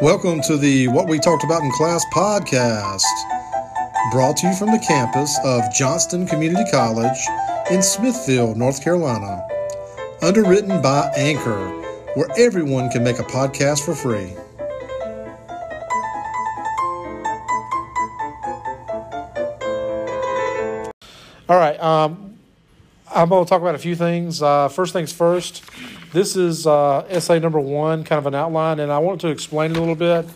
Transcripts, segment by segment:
Welcome to the What We Talked About in Class podcast, brought to you from the campus of Johnston Community College in Smithfield, North Carolina. Underwritten by Anchor, where everyone can make a podcast for free. All right. Um, I'm going to talk about a few things. Uh, first things first, this is uh, essay number one, kind of an outline, and I wanted to explain it a little bit.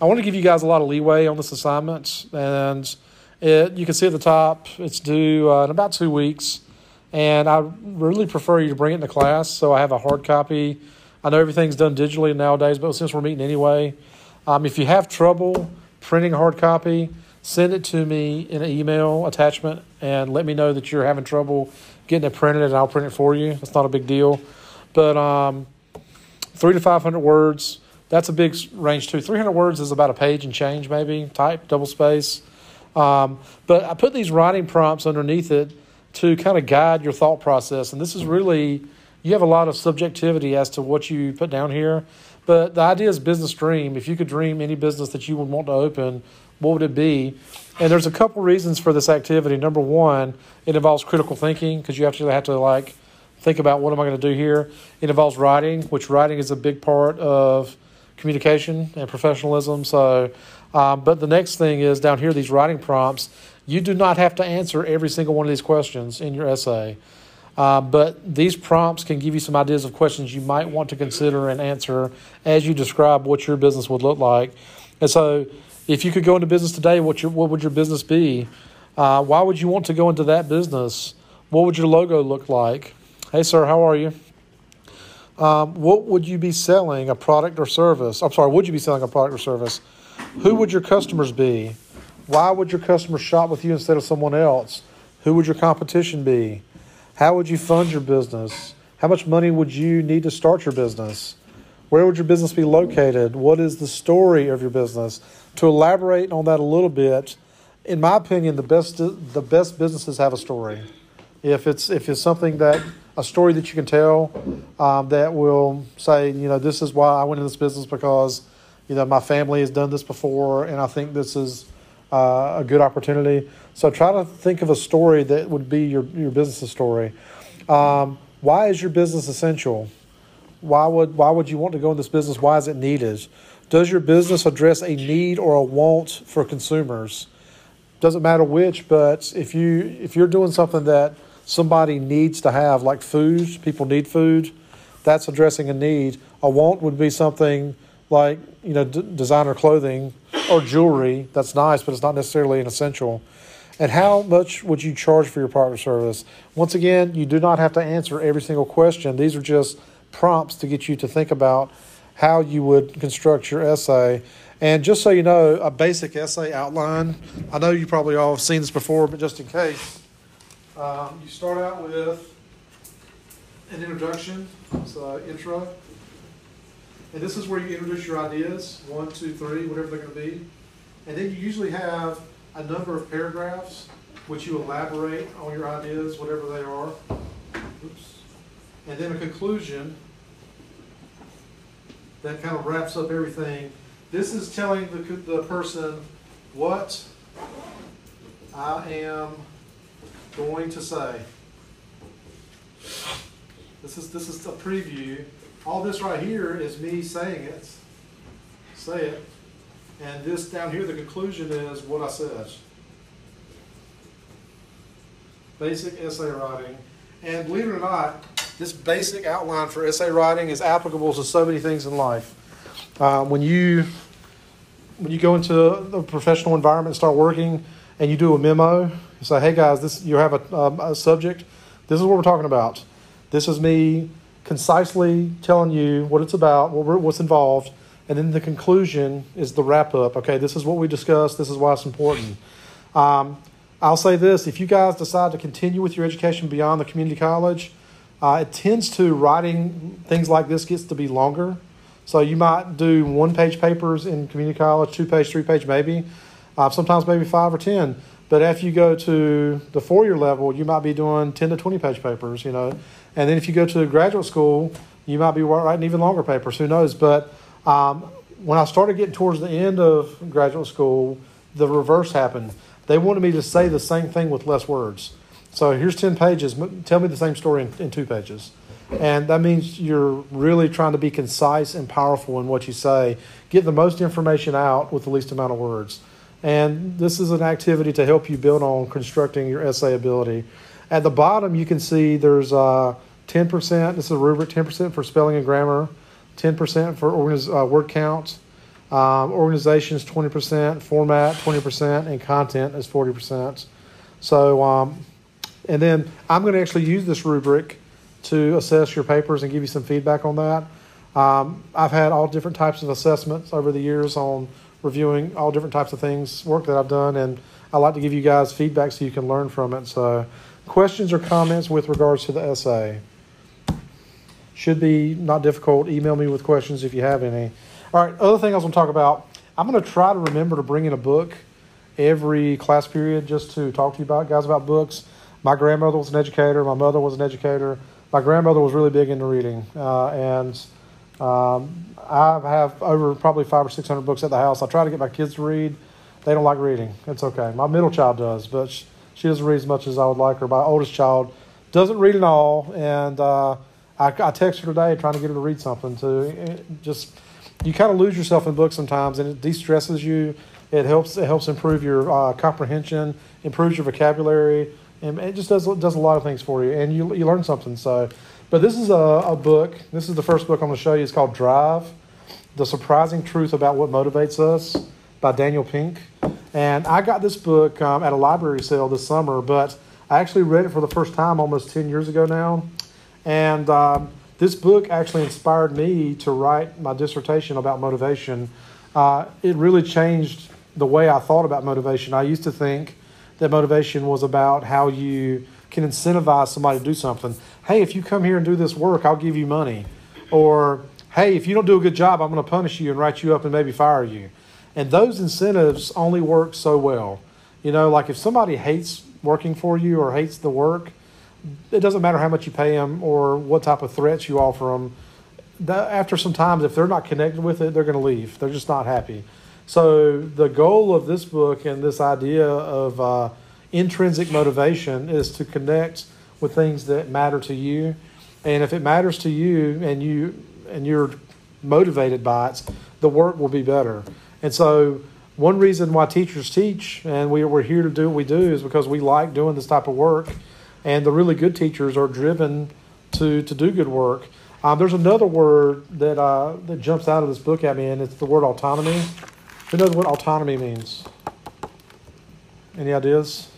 I want to give you guys a lot of leeway on this assignment, and it, you can see at the top it's due uh, in about two weeks, and I really prefer you to bring it into class so I have a hard copy. I know everything's done digitally nowadays, but since we're meeting anyway, um, if you have trouble printing a hard copy, send it to me in an email attachment and let me know that you're having trouble getting it printed and I'll print it for you. It's not a big deal. But um, three to 500 words, that's a big range too. 300 words is about a page and change maybe, type, double space. Um, but I put these writing prompts underneath it to kind of guide your thought process. And this is really, you have a lot of subjectivity as to what you put down here. But the idea is business dream. If you could dream any business that you would want to open, what would it be? And there's a couple reasons for this activity. Number one, it involves critical thinking because you actually have to like think about what am I going to do here. It involves writing, which writing is a big part of communication and professionalism. So, um, but the next thing is down here, these writing prompts. You do not have to answer every single one of these questions in your essay. Uh, but these prompts can give you some ideas of questions you might want to consider and answer as you describe what your business would look like. And so, if you could go into business today, what your what would your business be? Uh, why would you want to go into that business? What would your logo look like? Hey, sir, how are you? Um, what would you be selling, a product or service? I'm sorry, would you be selling a product or service? Who would your customers be? Why would your customers shop with you instead of someone else? Who would your competition be? How would you fund your business? How much money would you need to start your business? Where would your business be located? What is the story of your business? To elaborate on that a little bit, in my opinion, the best the best businesses have a story. If it's if it's something that a story that you can tell um, that will say, you know, this is why I went in this business because, you know, my family has done this before, and I think this is uh, a good opportunity. So try to think of a story that would be your your business story. Um, why is your business essential? Why would why would you want to go in this business? Why is it needed? Does your business address a need or a want for consumers? Doesn't matter which, but if you if you're doing something that somebody needs to have, like food, people need food, that's addressing a need. A want would be something like you know d- designer clothing or jewelry. That's nice, but it's not necessarily an essential. And how much would you charge for your partner service? Once again, you do not have to answer every single question. These are just prompts to get you to think about how you would construct your essay. And just so you know, a basic essay outline. I know you probably all have seen this before, but just in case, um, you start out with an introduction, so intro. And this is where you introduce your ideas one, two, three, whatever they're going to be. And then you usually have a number of paragraphs which you elaborate on your ideas, whatever they are. Oops. And then a conclusion that kind of wraps up everything. This is telling the, the person what I am going to say. This is this is a preview. All this right here is me saying it. Say it. And this down here, the conclusion is what I said. Basic essay writing. And believe it or not, this basic outline for essay writing is applicable to so many things in life. Uh, when you when you go into the professional environment and start working, and you do a memo, you say, "Hey guys, this you have a, um, a subject. This is what we're talking about. This is me concisely telling you what it's about, what what's involved, and then the conclusion is the wrap up. Okay, this is what we discussed. This is why it's important." Um, I'll say this: if you guys decide to continue with your education beyond the community college, uh, it tends to writing things like this gets to be longer. So you might do one page papers in community college, two page, three page, maybe, uh, sometimes maybe five or ten. But after you go to the four year level, you might be doing ten to twenty page papers, you know. And then if you go to graduate school, you might be writing even longer papers. Who knows? But um, when I started getting towards the end of graduate school, the reverse happened. They wanted me to say the same thing with less words. So here's 10 pages. Tell me the same story in, in two pages. And that means you're really trying to be concise and powerful in what you say. Get the most information out with the least amount of words. And this is an activity to help you build on constructing your essay ability. At the bottom, you can see there's uh, 10%, this is a rubric 10% for spelling and grammar, 10% for organiz- uh, word count, um, organizations 20%, format 20%, and content is 40%. So, um, and then I'm going to actually use this rubric to assess your papers and give you some feedback on that. Um, I've had all different types of assessments over the years on reviewing all different types of things, work that I've done, and I like to give you guys feedback so you can learn from it. So, questions or comments with regards to the essay should be not difficult. Email me with questions if you have any. All right, other thing I was going to talk about. I'm going to try to remember to bring in a book every class period just to talk to you about guys about books. My grandmother was an educator. My mother was an educator. My grandmother was really big into reading, uh, and um, I have over probably five or six hundred books at the house. I try to get my kids to read. They don't like reading. It's okay. My middle child does, but she, she doesn't read as much as I would like her. My oldest child doesn't read at all, and uh, I, I text her today trying to get her to read something. To just you kind of lose yourself in books sometimes, and it de-stresses you. It helps. It helps improve your uh, comprehension, improves your vocabulary and it just does does a lot of things for you, and you you learn something. So, but this is a, a book. This is the first book I'm going to show you. It's called Drive: The Surprising Truth About What Motivates Us by Daniel Pink. And I got this book um, at a library sale this summer, but I actually read it for the first time almost ten years ago now, and. Um, this book actually inspired me to write my dissertation about motivation. Uh, it really changed the way I thought about motivation. I used to think that motivation was about how you can incentivize somebody to do something. Hey, if you come here and do this work, I'll give you money. Or, hey, if you don't do a good job, I'm going to punish you and write you up and maybe fire you. And those incentives only work so well. You know, like if somebody hates working for you or hates the work, it doesn't matter how much you pay them or what type of threats you offer them. after some times, if they're not connected with it, they're going to leave. They're just not happy. So the goal of this book and this idea of uh, intrinsic motivation is to connect with things that matter to you, and if it matters to you and you and you're motivated by it, the work will be better. And so one reason why teachers teach and we, we're here to do what we do is because we like doing this type of work, and the really good teachers are driven to to do good work. Um, there's another word that uh, that jumps out of this book at me, and it's the word autonomy. Who knows what autonomy means? Any ideas?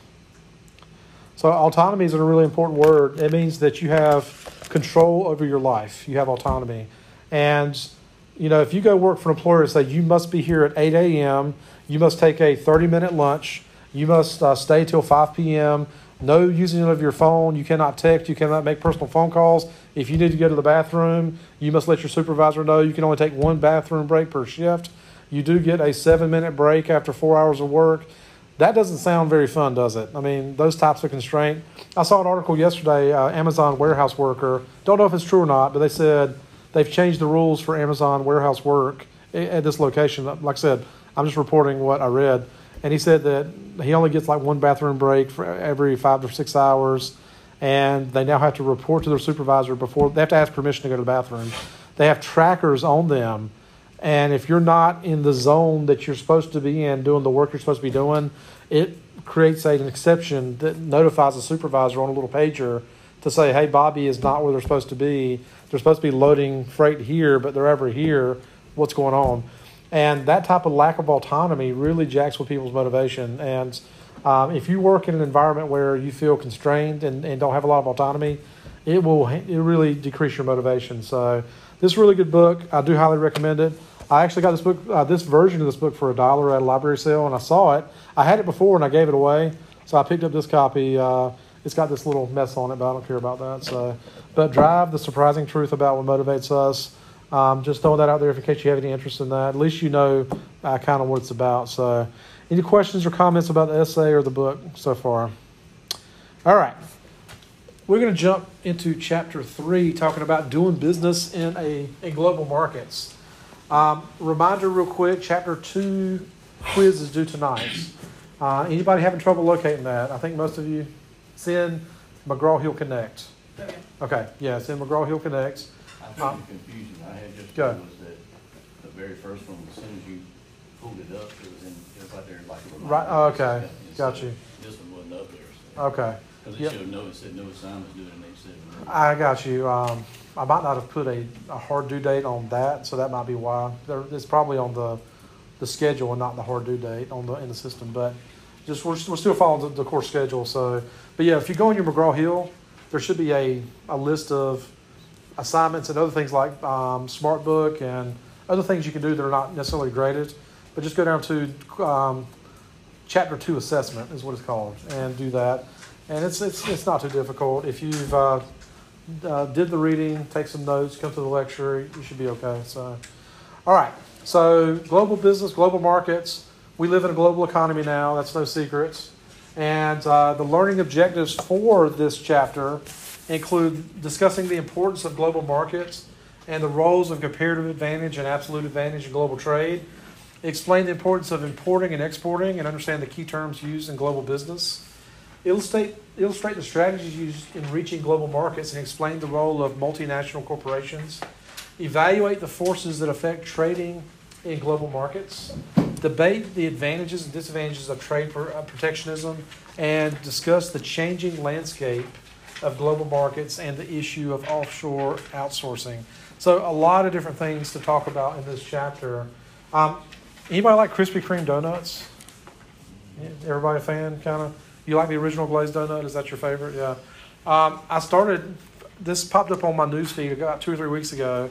So, autonomy is a really important word. It means that you have control over your life, you have autonomy. And, you know, if you go work for an employer and say, you must be here at 8 a.m., you must take a 30 minute lunch, you must uh, stay till 5 p.m., no using of your phone, you cannot text, you cannot make personal phone calls. If you need to go to the bathroom, you must let your supervisor know you can only take one bathroom break per shift. You do get a seven minute break after four hours of work. That doesn't sound very fun, does it? I mean, those types of constraint. I saw an article yesterday, uh, Amazon warehouse worker. Don't know if it's true or not, but they said they've changed the rules for Amazon warehouse work at this location. Like I said, I'm just reporting what I read. And he said that he only gets like one bathroom break for every five to six hours. And they now have to report to their supervisor before they have to ask permission to go to the bathroom. They have trackers on them and if you're not in the zone that you're supposed to be in, doing the work you're supposed to be doing, it creates an exception that notifies the supervisor on a little pager to say, hey, Bobby is not where they're supposed to be. They're supposed to be loading freight here, but they're ever here. What's going on? And that type of lack of autonomy really jacks with people's motivation. And um, if you work in an environment where you feel constrained and, and don't have a lot of autonomy, it will it really decrease your motivation. So this is a really good book. I do highly recommend it. I actually got this book, uh, this version of this book for a dollar at a library sale, and I saw it. I had it before and I gave it away, so I picked up this copy. Uh, it's got this little mess on it, but I don't care about that. So, but Drive: The Surprising Truth About What Motivates Us. Um, just throwing that out there in case you have any interest in that. At least you know uh, kind of what it's about. So, any questions or comments about the essay or the book so far? All right. We're going to jump into chapter three, talking about doing business in a in global markets. Um, reminder, real quick: Chapter two quiz is due tonight. Uh, anybody having trouble locating that? I think most of you. It's in McGraw Hill Connect. Okay. Okay, yeah, it's in McGraw Hill Connect. I Um, think the confusion I had just Go. was that the very first one, as soon as you pulled it up, it was in, it was like there like. Right, oh, okay. Got you. This one wasn't up there, so. Okay, Cause Yep. it showed no, it said no assignments due in next seven. I got you. Um, I might not have put a, a hard due date on that, so that might be why. There, it's probably on the, the schedule and not the hard due date on the in the system. But just we're, we're still following the, the course schedule. So, but yeah, if you go on your McGraw Hill, there should be a, a list of assignments and other things like um, SmartBook and other things you can do that are not necessarily graded. But just go down to um, chapter two assessment is what it's called, and do that. And it's it's it's not too difficult if you've uh, uh, did the reading, take some notes, come to the lecture, you should be okay. So, all right. So, global business, global markets. We live in a global economy now. That's no secret. And uh, the learning objectives for this chapter include discussing the importance of global markets and the roles of comparative advantage and absolute advantage in global trade. Explain the importance of importing and exporting and understand the key terms used in global business. Illustrate, illustrate the strategies used in reaching global markets and explain the role of multinational corporations. Evaluate the forces that affect trading in global markets. Debate the advantages and disadvantages of trade uh, protectionism and discuss the changing landscape of global markets and the issue of offshore outsourcing. So, a lot of different things to talk about in this chapter. Um, anybody like Krispy Kreme donuts? Everybody a fan, kind of? You like the original glazed donut? Is that your favorite? Yeah. Um, I started. This popped up on my newsfeed about two or three weeks ago,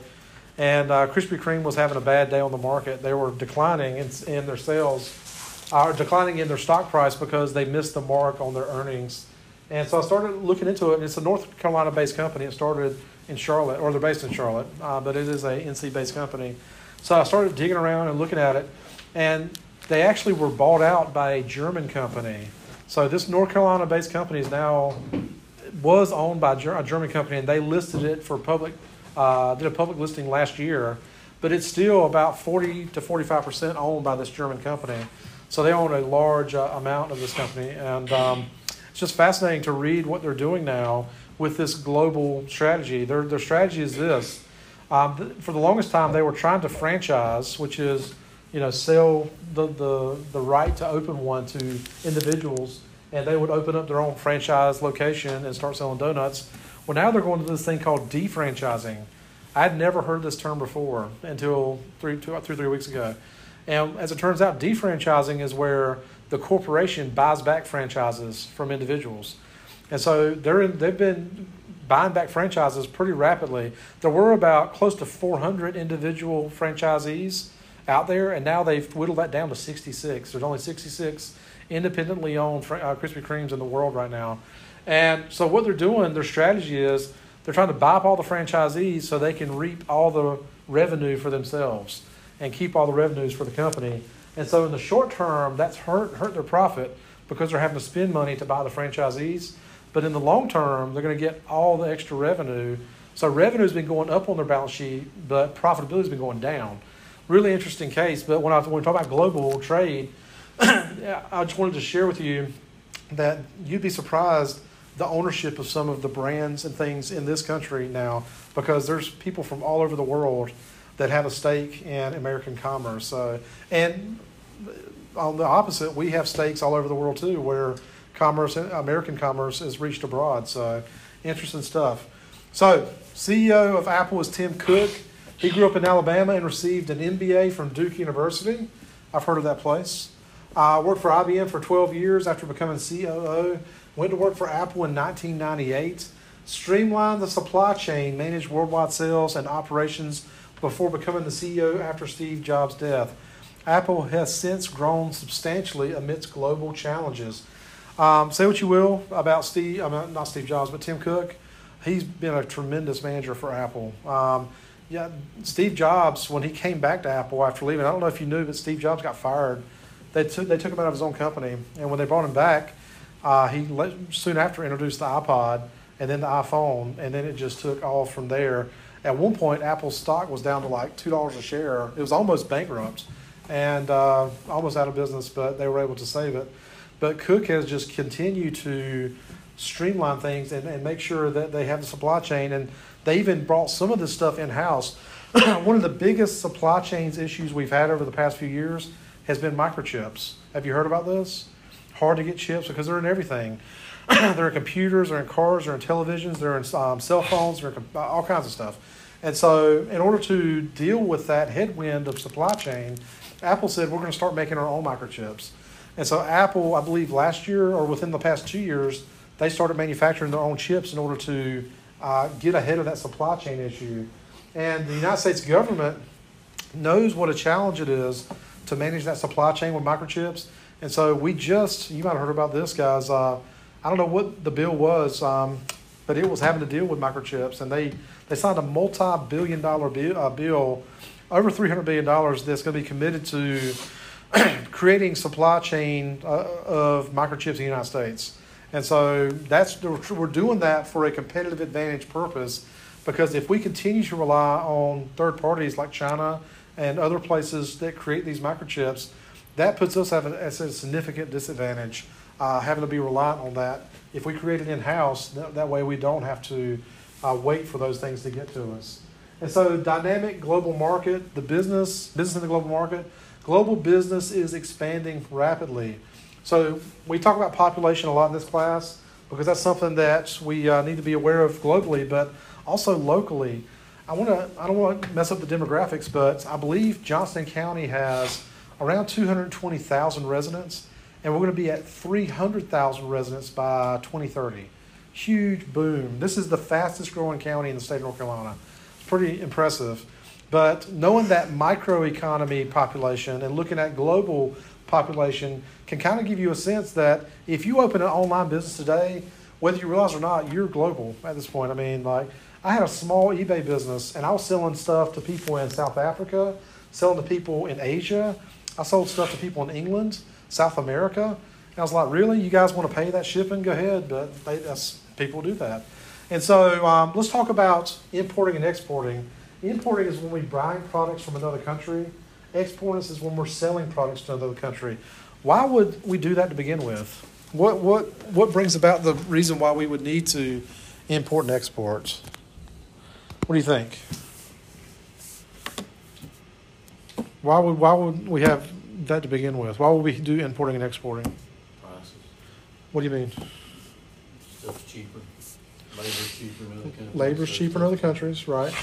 and uh, Krispy Kreme was having a bad day on the market. They were declining in, in their sales, or declining in their stock price because they missed the mark on their earnings. And so I started looking into it. And it's a North Carolina-based company. It started in Charlotte, or they're based in Charlotte, uh, but it is a NC-based company. So I started digging around and looking at it, and they actually were bought out by a German company. So this North Carolina-based company is now was owned by a German company, and they listed it for public. Uh, did a public listing last year, but it's still about forty to forty-five percent owned by this German company. So they own a large uh, amount of this company, and um, it's just fascinating to read what they're doing now with this global strategy. Their their strategy is this: um, th- for the longest time, they were trying to franchise, which is you know sell the, the the right to open one to individuals, and they would open up their own franchise location and start selling donuts. Well, now they're going to this thing called defranchising. I'd never heard this term before until three, two, two, three weeks ago. And as it turns out, defranchising is where the corporation buys back franchises from individuals. And so they're in, they've been buying back franchises pretty rapidly. There were about close to 400 individual franchisees out there, and now they've whittled that down to 66. There's only 66 independently owned uh, Krispy Kremes in the world right now. And so what they're doing, their strategy is they're trying to buy up all the franchisees so they can reap all the revenue for themselves and keep all the revenues for the company. And so in the short term, that's hurt hurt their profit because they're having to spend money to buy the franchisees. But in the long term, they're going to get all the extra revenue. So revenue's been going up on their balance sheet, but profitability's been going down. Really interesting case. But when I when we talk about global trade, I just wanted to share with you that you'd be surprised the ownership of some of the brands and things in this country now because there's people from all over the world that have a stake in American commerce. So, and on the opposite, we have stakes all over the world too, where commerce, American commerce, is reached abroad. So, interesting stuff. So, CEO of Apple is Tim Cook. He grew up in Alabama and received an MBA from Duke University. I've heard of that place. Uh, worked for IBM for 12 years after becoming COO. Went to work for Apple in 1998. Streamlined the supply chain, managed worldwide sales and operations before becoming the CEO after Steve Jobs' death. Apple has since grown substantially amidst global challenges. Um, say what you will about Steve, I mean, not Steve Jobs, but Tim Cook. He's been a tremendous manager for Apple. Um, yeah, Steve Jobs, when he came back to Apple after leaving, I don't know if you knew, but Steve Jobs got fired. They took, they took him out of his own company, and when they brought him back, uh, he let, soon after introduced the iPod and then the iPhone, and then it just took off from there. at one point, Apple's stock was down to like two dollars a share. It was almost bankrupt, and uh, almost out of business, but they were able to save it. But Cook has just continued to streamline things and, and make sure that they have the supply chain, and they even brought some of this stuff in house. one of the biggest supply chains issues we've had over the past few years has been microchips. Have you heard about this? Hard to get chips because they're in everything. they're in computers, they're in cars, they're in televisions, they're in um, cell phones, they're in all kinds of stuff. And so, in order to deal with that headwind of supply chain, Apple said we're going to start making our own microchips. And so, Apple, I believe last year or within the past two years, they started manufacturing their own chips in order to uh, get ahead of that supply chain issue. And the United States government knows what a challenge it is to manage that supply chain with microchips. And so we just, you might have heard about this, guys. Uh, I don't know what the bill was, um, but it was having to deal with microchips. And they, they signed a multi billion dollar bill, uh, bill, over $300 billion, that's going to be committed to creating supply chain uh, of microchips in the United States. And so that's we're doing that for a competitive advantage purpose because if we continue to rely on third parties like China and other places that create these microchips, that puts us at a, significant disadvantage, uh, having to be reliant on that. If we create it in house, that, that, way we don't have to uh, wait for those things to get to us. And so, dynamic global market, the business, business in the global market, global business is expanding rapidly. So, we talk about population a lot in this class because that's something that we uh, need to be aware of globally. But also locally, I want to I don't want to mess up the demographics, but I believe Johnston County has around 220,000 residents, and we're going to be at 300,000 residents by 2030. Huge boom. This is the fastest growing county in the state of North Carolina. It's pretty impressive. But knowing that microeconomy population and looking at global population can kind of give you a sense that if you open an online business today, whether you realize or not, you're global at this point. I mean, like I had a small eBay business and I was selling stuff to people in South Africa, selling to people in Asia. I sold stuff to people in England, South America. And I was like, really? You guys want to pay that shipping? Go ahead. But they, that's, people do that. And so um, let's talk about importing and exporting. Importing is when we buy products from another country. Exporting is when we're selling products to another country. Why would we do that to begin with? What, what, what brings about the reason why we would need to import and export? What do you think? Why would why would we have that to begin with? Why would we do importing and exporting? Prices, What do you mean? stuff's cheaper, labor's cheaper in other countries. Labor's cheaper in other countries, right?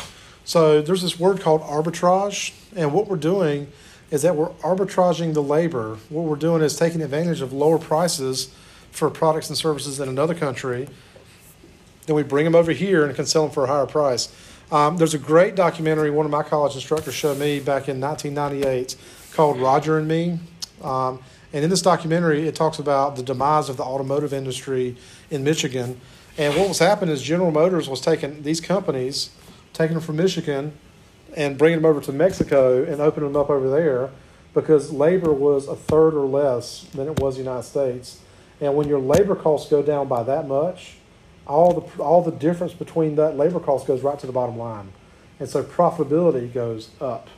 So there's this word called arbitrage, and what we're doing is that we're arbitraging the labor. What we're doing is taking advantage of lower prices for products and services in another country. Then we bring them over here and can sell them for a higher price. Um, there's a great documentary one of my college instructors showed me back in 1998 called Roger and Me. Um, and in this documentary, it talks about the demise of the automotive industry in Michigan. And what was happening is General Motors was taking these companies, taking them from Michigan, and bringing them over to Mexico and opening them up over there because labor was a third or less than it was in the United States. And when your labor costs go down by that much, all the all the difference between that labor cost goes right to the bottom line, and so profitability goes up.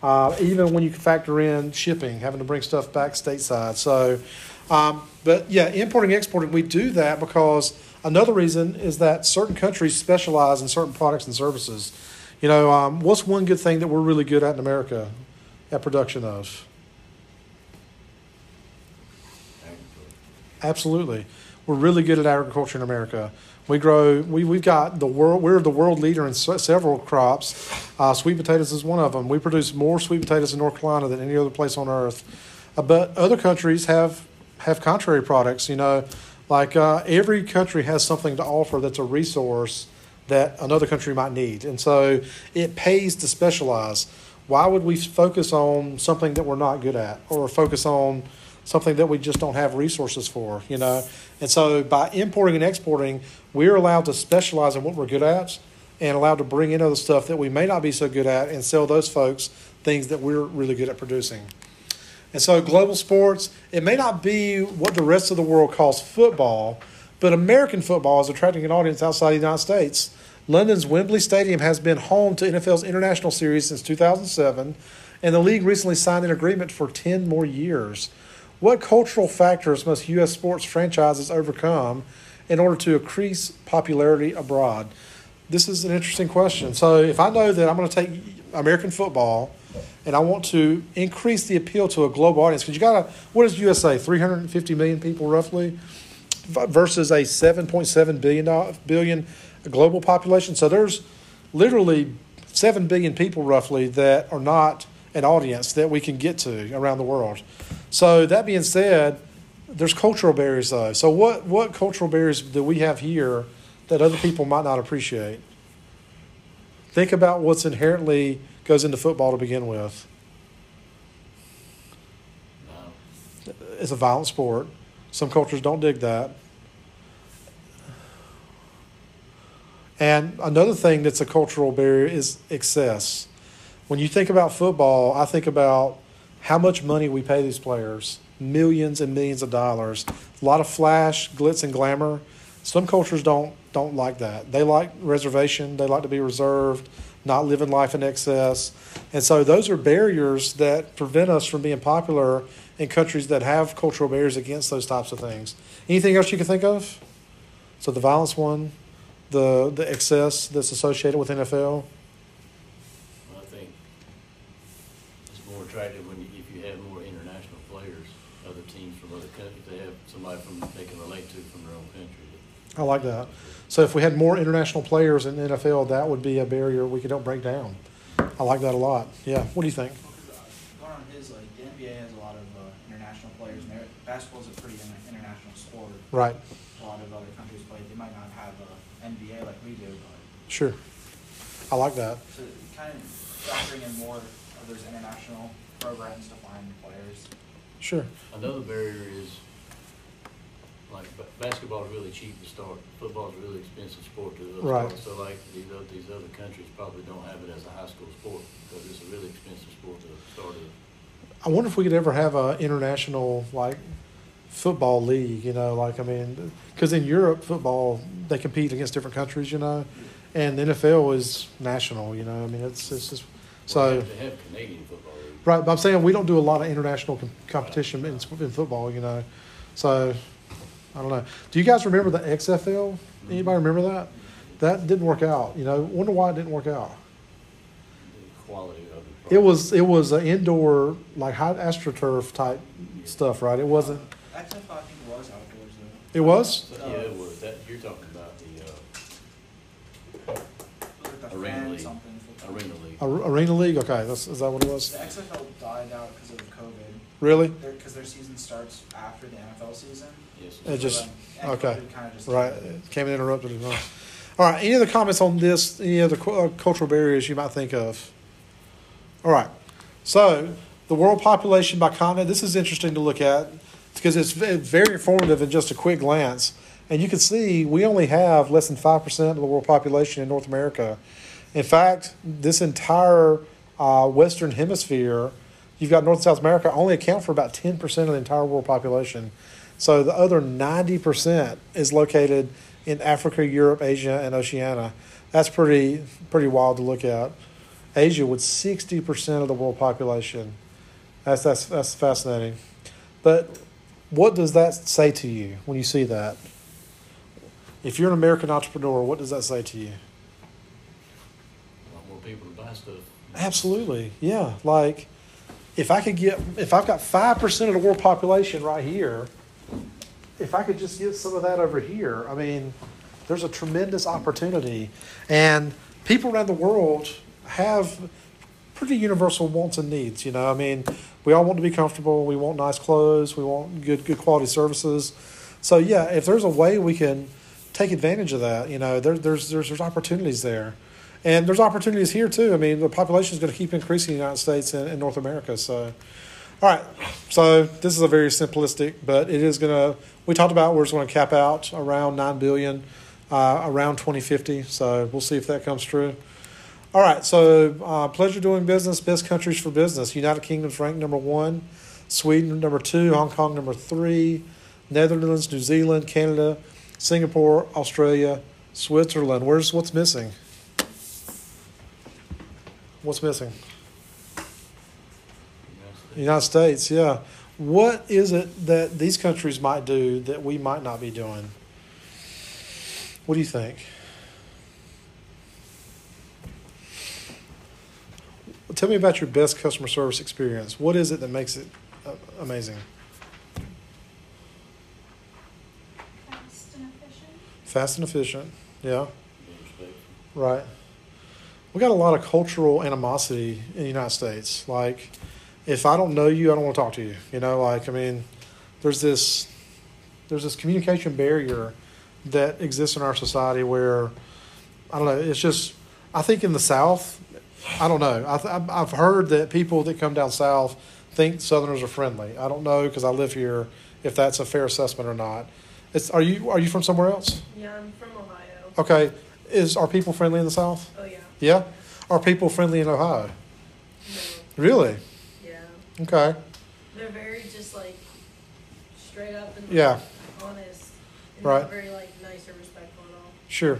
Uh, even when you factor in shipping, having to bring stuff back stateside. So, um, but yeah, importing, exporting, we do that because another reason is that certain countries specialize in certain products and services. You know, um, what's one good thing that we're really good at in America at production of? Absolutely. We're really good at agriculture in America. We grow, we, we've got the world, we're the world leader in se- several crops. Uh, sweet potatoes is one of them. We produce more sweet potatoes in North Carolina than any other place on earth. Uh, but other countries have, have contrary products, you know, like uh, every country has something to offer that's a resource that another country might need. And so it pays to specialize. Why would we focus on something that we're not good at or focus on something that we just don't have resources for, you know? And so by importing and exporting, we're allowed to specialize in what we're good at and allowed to bring in other stuff that we may not be so good at and sell those folks things that we're really good at producing. And so global sports, it may not be what the rest of the world calls football, but American football is attracting an audience outside the United States. London's Wembley Stadium has been home to NFL's international series since 2007, and the league recently signed an agreement for 10 more years. What cultural factors must U.S. sports franchises overcome in order to increase popularity abroad? This is an interesting question. So, if I know that I'm going to take American football and I want to increase the appeal to a global audience, because you got to, what does USA, 350 million people roughly, versus a 7.7 billion, billion global population? So, there's literally 7 billion people roughly that are not an audience that we can get to around the world. So, that being said, there's cultural barriers though. So, what, what cultural barriers do we have here that other people might not appreciate? Think about what's inherently goes into football to begin with. It's a violent sport. Some cultures don't dig that. And another thing that's a cultural barrier is excess. When you think about football, I think about how much money we pay these players millions and millions of dollars. A lot of flash, glitz, and glamour. Some cultures don't don't like that. They like reservation. They like to be reserved, not living life in excess. And so those are barriers that prevent us from being popular in countries that have cultural barriers against those types of things. Anything else you can think of? So the violence one, the the excess that's associated with NFL. I think it's more attractive when, you- if you have more international players, other teams from other countries, they have somebody from, they can relate to from their own country. I like that. So if we had more international players in the NFL, that would be a barrier we could help break down. I like that a lot. Yeah. What do you think? Because, uh, going on his, like, the NBA has a lot of uh, international players, and they're- basketball's a pretty inter- international sport. Right. A lot of other countries play. They might not have a NBA like we do, but Sure. I like that. so kind of factoring in more of those international programs to find players. Sure. Another barrier is, like, ba- basketball is really cheap to start, football is a really expensive sport to Right. start. So like, these other, these other countries probably don't have it as a high school sport, because it's a really expensive sport to start it. I wonder if we could ever have a international like football league. You know, like I mean, because in Europe football they compete against different countries. You know, and the NFL is national. You know, I mean it's it's just so. They have Canadian football league. Right, but I'm saying we don't do a lot of international com- competition in, in football, you know. So, I don't know. Do you guys remember the XFL? Mm-hmm. Anybody remember that? That didn't work out. You know, wonder why it didn't work out. The quality of it. It was it was an indoor like high astroturf type stuff, right? It wasn't. XFL, I think, was outdoors though. It was. Yeah, it was, that, you're talking about the, uh, Like the Arena league. Arena League. A- Arena League. Okay, that's is that what it was? The XFL died out because of COVID. Really? Because their season starts after the NFL season. Yes. It just So okay. Kinda just- Right. It came and interrupted it. All right. Any other comments on this? Any other cu- uh, cultural barriers you might think of? All right. So the world population by continent. This is interesting to look at because it's very informative in just a quick glance. And you can see we only have less than five percent of the world population in North America. In fact, this entire uh, Western Hemisphere, you've got North and South America, only account for about ten percent of the entire world population. So the other ninety percent is located in Africa, Europe, Asia, and Oceania. That's pretty pretty wild to look at. Asia with sixty percent of the world population. That's that's that's fascinating. But what does that say to you when you see that? If you're an American entrepreneur, what does that say to you? A lot more people to buy stuff. Absolutely, yeah. Like, if I could get, if I've got five percent of the world population right here, if I could just get some of that over here, I mean, there's a tremendous opportunity, and people around the world have pretty universal wants and needs. You know, I mean, we all want to be comfortable. We want nice clothes. We want good, good quality services. So yeah, if there's a way we can take advantage of that, you know, there, there's there's there's opportunities there. And there's opportunities here too. I mean, the population is going to keep increasing in the United States and, and North America. So, all right. So this is a very simplistic, but it is going to. We talked about where it's going to cap out around nine billion, uh, around 2050. So we'll see if that comes true. All right. So uh, pleasure doing business. Best countries for business. United Kingdom's ranked number one. Sweden number two. Hong Kong number three. Netherlands, New Zealand, Canada, Singapore, Australia, Switzerland. Where's what's missing? What's missing? United States. United States, yeah. What is it that these countries might do that we might not be doing? What do you think? Tell me about your best customer service experience. What is it that makes it uh, amazing? Fast and efficient. Fast and efficient, yeah. Right. We got a lot of cultural animosity in the United States. Like, if I don't know you, I don't want to talk to you. You know, like I mean, there's this there's this communication barrier that exists in our society where I don't know. It's just I think in the South, I don't know. I th- I've- I've heard that people that come down south think Southerners are friendly. I don't know because I live here if that's a fair assessment or not. It's are you are you from somewhere else? Yeah, I'm from Ohio. Okay, is are people friendly in the South? Oh yeah. Yeah. Are people friendly in Ohio? No. Really? Yeah. Okay. They're very just like straight up and Yeah. honest. And Right. Not very like nice or respectful at all. Sure.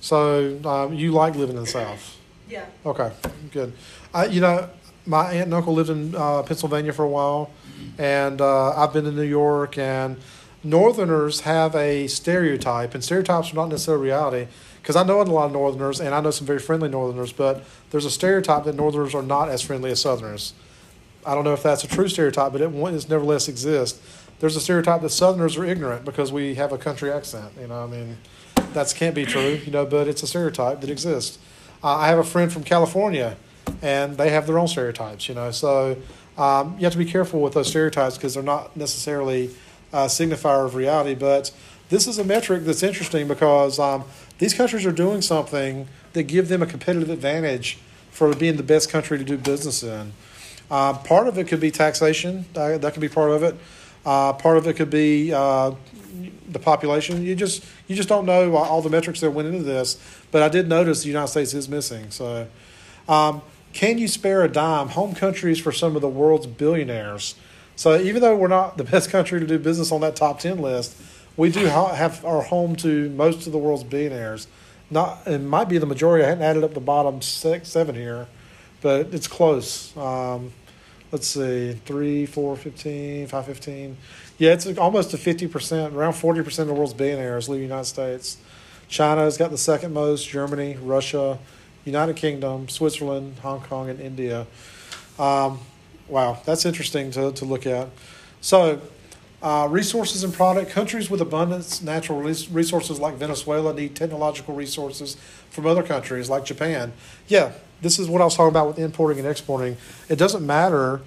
So um, you like living in the South? Yeah. Okay. Good. I, you know, my aunt and uncle lived in uh, Pennsylvania for a while, and uh, I've been to New York. And Northerners have a stereotype, and stereotypes are not necessarily reality. Because I know a lot of Northerners, and I know some very friendly Northerners, but there's a stereotype that Northerners are not as friendly as Southerners. I don't know if that's a true stereotype, but it it nevertheless exists. There's a stereotype that Southerners are ignorant because we have a country accent. You know, I mean, that can't be true. You know, but it's a stereotype that exists. Uh, I have a friend from California, and they have their own stereotypes. You know, so um, you have to be careful with those stereotypes because they're not necessarily a signifier of reality. But this is a metric that's interesting because um, these countries are doing something that give them a competitive advantage for being the best country to do business in. Uh, part of it could be taxation. Uh, that could be part of it. Uh, part of it could be uh, the population. You just you just don't know all the metrics that went into this. But I did notice the United States is missing. So, um, can you spare a dime? Home countries for some of the world's billionaires. So even though we're not the best country to do business on that top ten list, we do ha- have our home to most of the world's billionaires. Not it might be the majority. I hadn't added up the bottom six, seven here, but it's close. Um, let's see, 3, 4, 15, 5, 15. Yeah, it's almost to 50%, around 40% of the world's billionaires leave the United States. China's got the second most, Germany, Russia, United Kingdom, Switzerland, Hong Kong, and India. Um, wow, that's interesting to, to look at. So, uh, resources and product countries with abundance natural resources like Venezuela need technological resources from other countries like Japan. Yeah, this is what I was talking about with importing and exporting. It doesn't matter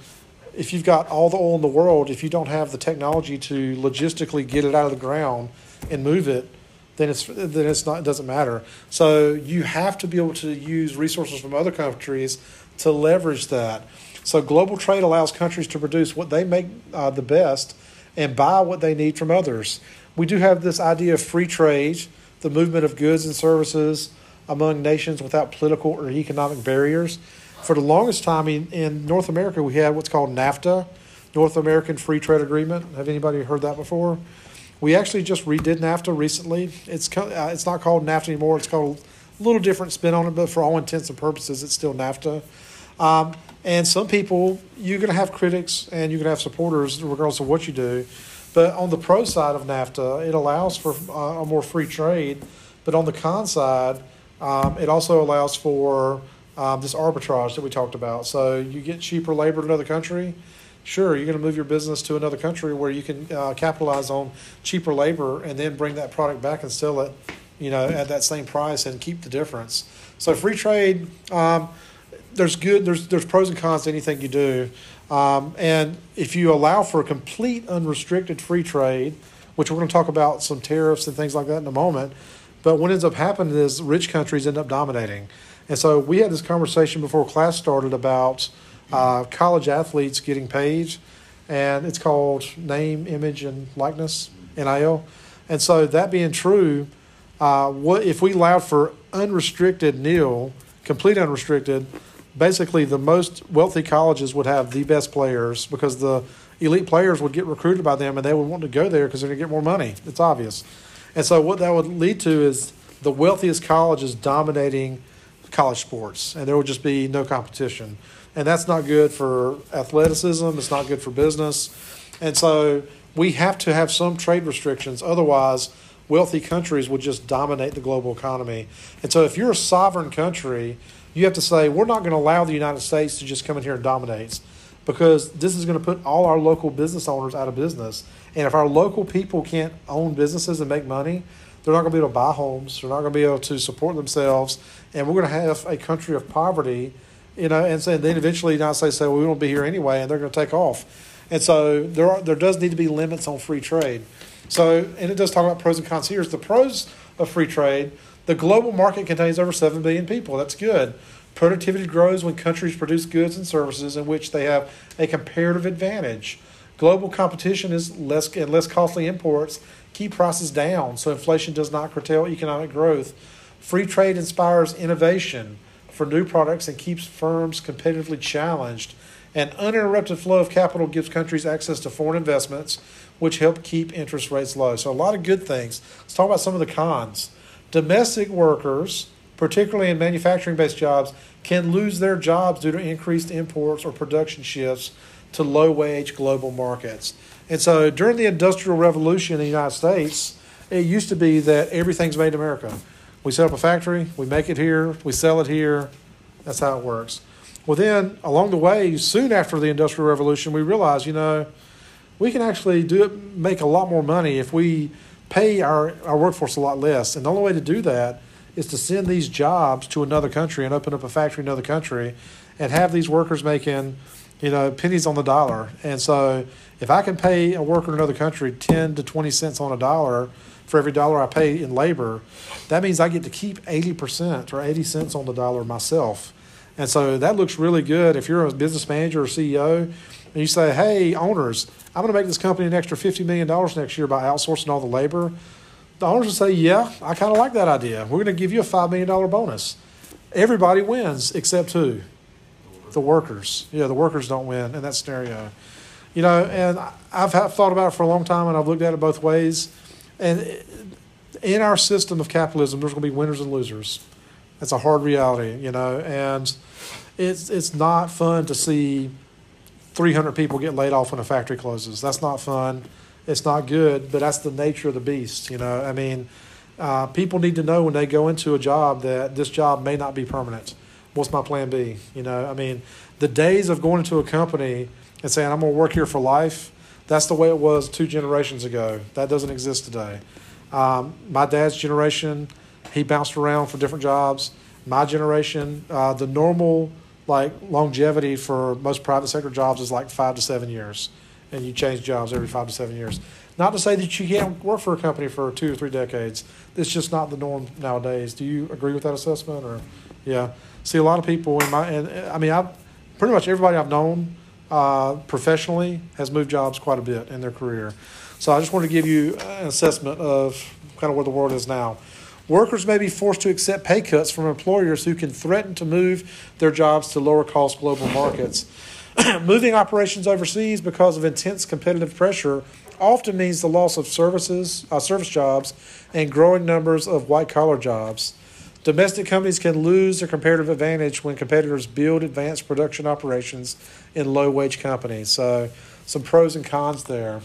if you've got all the oil in the world if you don't have the technology to logistically get it out of the ground and move it. Then it's then it's not it doesn't matter. So you have to be able to use resources from other countries to leverage that. So global trade allows countries to produce what they make uh, the best and buy what they need from others. We do have this idea of free trade, the movement of goods and services among nations without political or economic barriers. For the longest time in, in North America, we had what's called NAFTA, North American Free Trade Agreement. Have anybody heard that before? We actually just redid NAFTA recently. It's uh, it's not called NAFTA anymore. It's called a little different spin on it, but for all intents and purposes, it's still NAFTA. Um, and some people, you're going to have critics and you're going to have supporters regardless of what you do. But on the pro side of NAFTA, it allows for uh, a more free trade. But on the con side, um, it also allows for um, this arbitrage that we talked about. So you get cheaper labor in another country. Sure, you're going to move your business to another country where you can uh, capitalize on cheaper labor and then bring that product back and sell it, you know, at that same price and keep the difference. So free trade, um, there's good, there's there's pros and cons to anything you do, um, and if you allow for a complete unrestricted free trade, which we're going to talk about some tariffs and things like that in a moment, but what ends up happening is rich countries end up dominating, and so we had this conversation before class started about uh, college athletes getting paid, and it's called name, image, and likeness (NIL), and so that being true, uh, what if we allowed for unrestricted nil, complete unrestricted? Basically, the most wealthy colleges would have the best players because the elite players would get recruited by them, and they would want to go there because they're going to get more money. It's obvious, and so what that would lead to is the wealthiest colleges dominating college sports, and there will just be no competition. And that's not good for athleticism, it's not good for business. And so we have to have some trade restrictions, otherwise, wealthy countries will just dominate the global economy. And so if you're a sovereign country, you have to say, we're not going to allow the United States to just come in here and dominate because this is going to put all our local business owners out of business. And if our local people can't own businesses and make money, they're not going to be able to buy homes. They're not going to be able to support themselves, and we're going to have a country of poverty, you know. And so then eventually, the United States say, "Well, we won't be here anyway," and they're going to take off. And so there are there does need to be limits on free trade. So and it does talk about pros and cons. Here's the pros of free trade. The global market contains over seven billion people. That's good. Productivity grows when countries produce goods and services in which they have a comparative advantage. Global competition is less and less costly imports keep prices down so inflation does not curtail economic growth. Free trade inspires innovation for new products and keeps firms competitively challenged. An uninterrupted flow of capital gives countries access to foreign investments, which help keep interest rates low. So, a lot of good things. Let's talk about some of the cons. Domestic workers, particularly in manufacturing based jobs, can lose their jobs due to increased imports or production shifts to low wage global markets. And so during the Industrial Revolution in the United States, it used to be that everything's made in America. We set up a factory, we make it here, we sell it here. That's how it works. Well, then along the way, soon after the Industrial Revolution, we realized, you know, we can actually do it, make a lot more money if we pay our, our workforce a lot less. And the only way to do that is to send these jobs to another country and open up a factory in another country and have these workers making, you know, pennies on the dollar. And so if I can pay a worker in another country 10 to 20 cents on a dollar for every dollar I pay in labor, that means I get to keep 80% or 80 cents on the dollar myself. And so that looks really good. If you're a business manager or CEO and you say, hey, owners, I'm going to make this company an extra $50 million next year by outsourcing all the labor, the owners will say, yeah, I kind of like that idea. We're going to give you a $5 million bonus. Everybody wins except who? The workers. Yeah, the workers don't win in that scenario. You know, and I've thought about it for a long time, and I've looked at it both ways. And in our system of capitalism, there's going to be winners and losers. That's a hard reality, you know, and it's it's not fun to see 300 people get laid off when a factory closes. That's not fun. It's not good, but that's the nature of the beast, you know. I mean, uh, people need to know when they go into a job that this job may not be permanent. What's my plan B? You know, I mean, the days of going into a company and saying, I'm going to work here for life, that's the way it was two generations ago. That doesn't exist today. Um, my dad's generation, he bounced around for different jobs. My generation, uh, the normal like longevity for most private sector jobs is like five to seven years, and you change jobs every five to seven years. Not to say that you can't work for a company for two or three decades. It's just not the norm nowadays. Do you agree with that assessment? Or, yeah, see a lot of people in my and I mean I've pretty much everybody I've known uh, professionally has moved jobs quite a bit in their career. So I just wanted to give you an assessment of kind of where the world is now. Workers may be forced to accept pay cuts from employers who can threaten to move their jobs to lower cost global markets. Moving operations overseas because of intense competitive pressure often means the loss of services, uh, service jobs, and growing numbers of white collar jobs. Domestic companies can lose their comparative advantage when competitors build advanced production operations in low wage companies. So, some pros and cons there.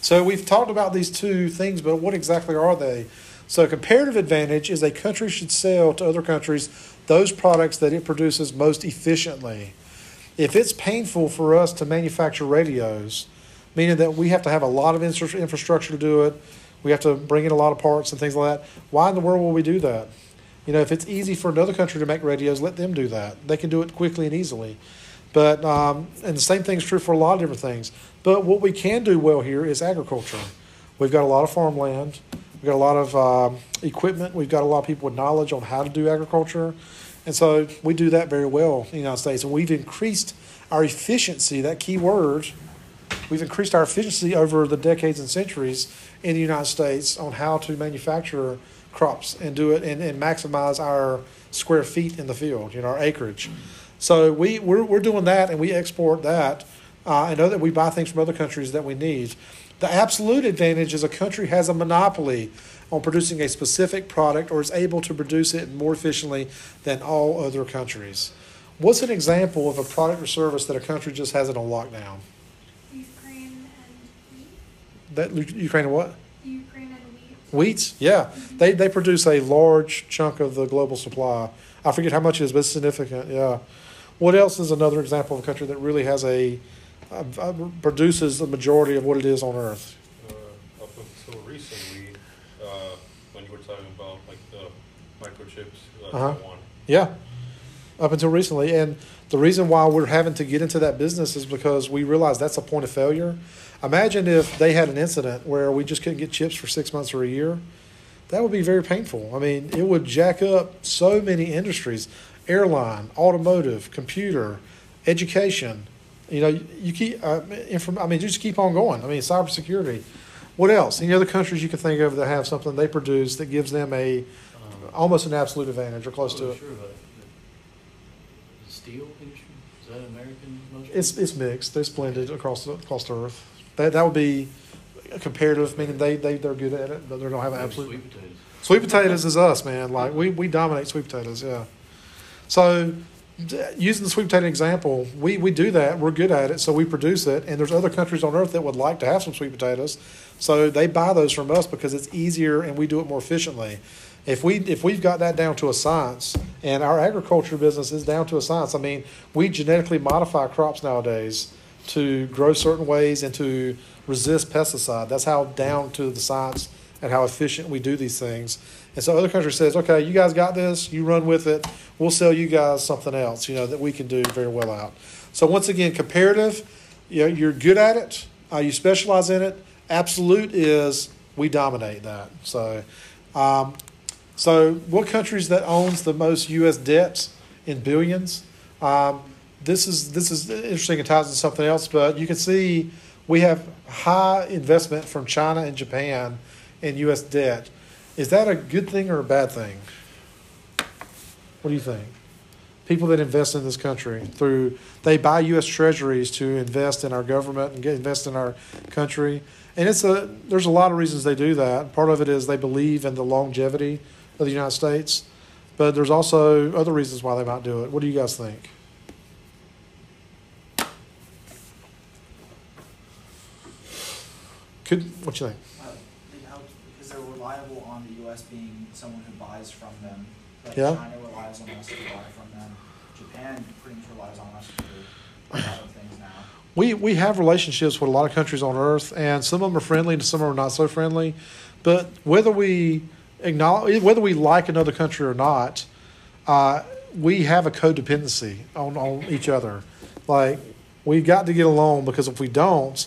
So, we've talked about these two things, but what exactly are they? So, comparative advantage is a country should sell to other countries those products that it produces most efficiently. If it's painful for us to manufacture radios, meaning that we have to have a lot of infrastructure to do it, we have to bring in a lot of parts and things like that, why in the world will we do that? You know, if it's easy for another country to make radios, let them do that. They can do it quickly and easily. But um, and the same thing is true for a lot of different things. But what we can do well here is agriculture. We've got a lot of farmland. We've got a lot of um, equipment. We've got a lot of people with knowledge on how to do agriculture. And so we do that very well in the United States. And we've increased our efficiency, that key word, we've increased our efficiency over the decades and centuries in the United States on how to manufacture crops and do it and, and maximize our square feet in the field, you know, our acreage. So we, we're, we're doing that and we export that. Uh, I know that we buy things from other countries that we need. The absolute advantage is a country has a monopoly on producing a specific product or is able to produce it more efficiently than all other countries. What's an example of a product or service that a country just has it on lockdown? Ukraine and wheat. That Ukraine and what? Wheat. Wheats? Yeah. They, they produce a large chunk of the global supply. I forget how much it is, but it's significant. Yeah. What else is another example of a country that really has a, uh, uh, produces the majority of what it is on Earth? Uh, up until recently, uh, when you were talking about like the microchips, uh, Uh-huh. Taiwan. Yeah, up until recently. And the reason why we're having to get into that business is because we realize that's a point of failure. Imagine if they had an incident where we just couldn't get chips for six months or a year. That would be very painful. I mean, it would jack up so many industries airline, automotive, computer, education. You know, you keep, uh, inform- I mean, just keep on going. I mean, cybersecurity. What else? Any other countries you can think of that have something they produce that gives them a Um, almost an absolute advantage or close to it? Sure. The steel industry, is that American mostly? It's it's mixed. It's blended across the, across the earth. That that would be comparative, meaning they they they're good at it, but they don't have an absolute. Sweet potatoes. Sweet potatoes is us, man. Like we we dominate sweet potatoes. Yeah. So d- using the sweet potato example, we we do that. We're good at it, so we produce it. And there's other countries on earth that would like to have some sweet potatoes, so they buy those from us because it's easier and we do it more efficiently. If we if we've got that down to a science, and our agriculture business is down to a science. I mean, we genetically modify crops nowadays to grow certain ways and to resist pesticide. That's how down to the science and how efficient we do these things. And so other countries says, okay, you guys got this, you run with it. We'll sell you guys something else, you know, that we can do very well out. So once again, comparative, you know, you're good at it, uh, you specialize in it. Absolute is we dominate that. So, um, so what countries that owns the most U.S. debts in billions? Um, this is this is interesting and ties into something else, but you can see we have high investment from China and Japan in U.S. debt. Is that a good thing or a bad thing? What do you think? People that invest in this country through they buy U.S. Treasuries to invest in our government and get invest in our country, and it's a there's a lot of reasons they do that. Part of it is they believe in the longevity of the United States, but there's also other reasons why they might do it. What do you guys think? Could what you think? Uh, because they're reliable on the U.S. being someone who buys from them. Like Yeah. China relies on us to buy from them. Japan pretty much relies on us to do a lot of things now. we we have relationships with a lot of countries on earth, and some of them are friendly and some of them are not so friendly. But whether we acknowledge, whether we like another country or not, uh, we have a codependency on on each other. Like we've got to get along because if we don't,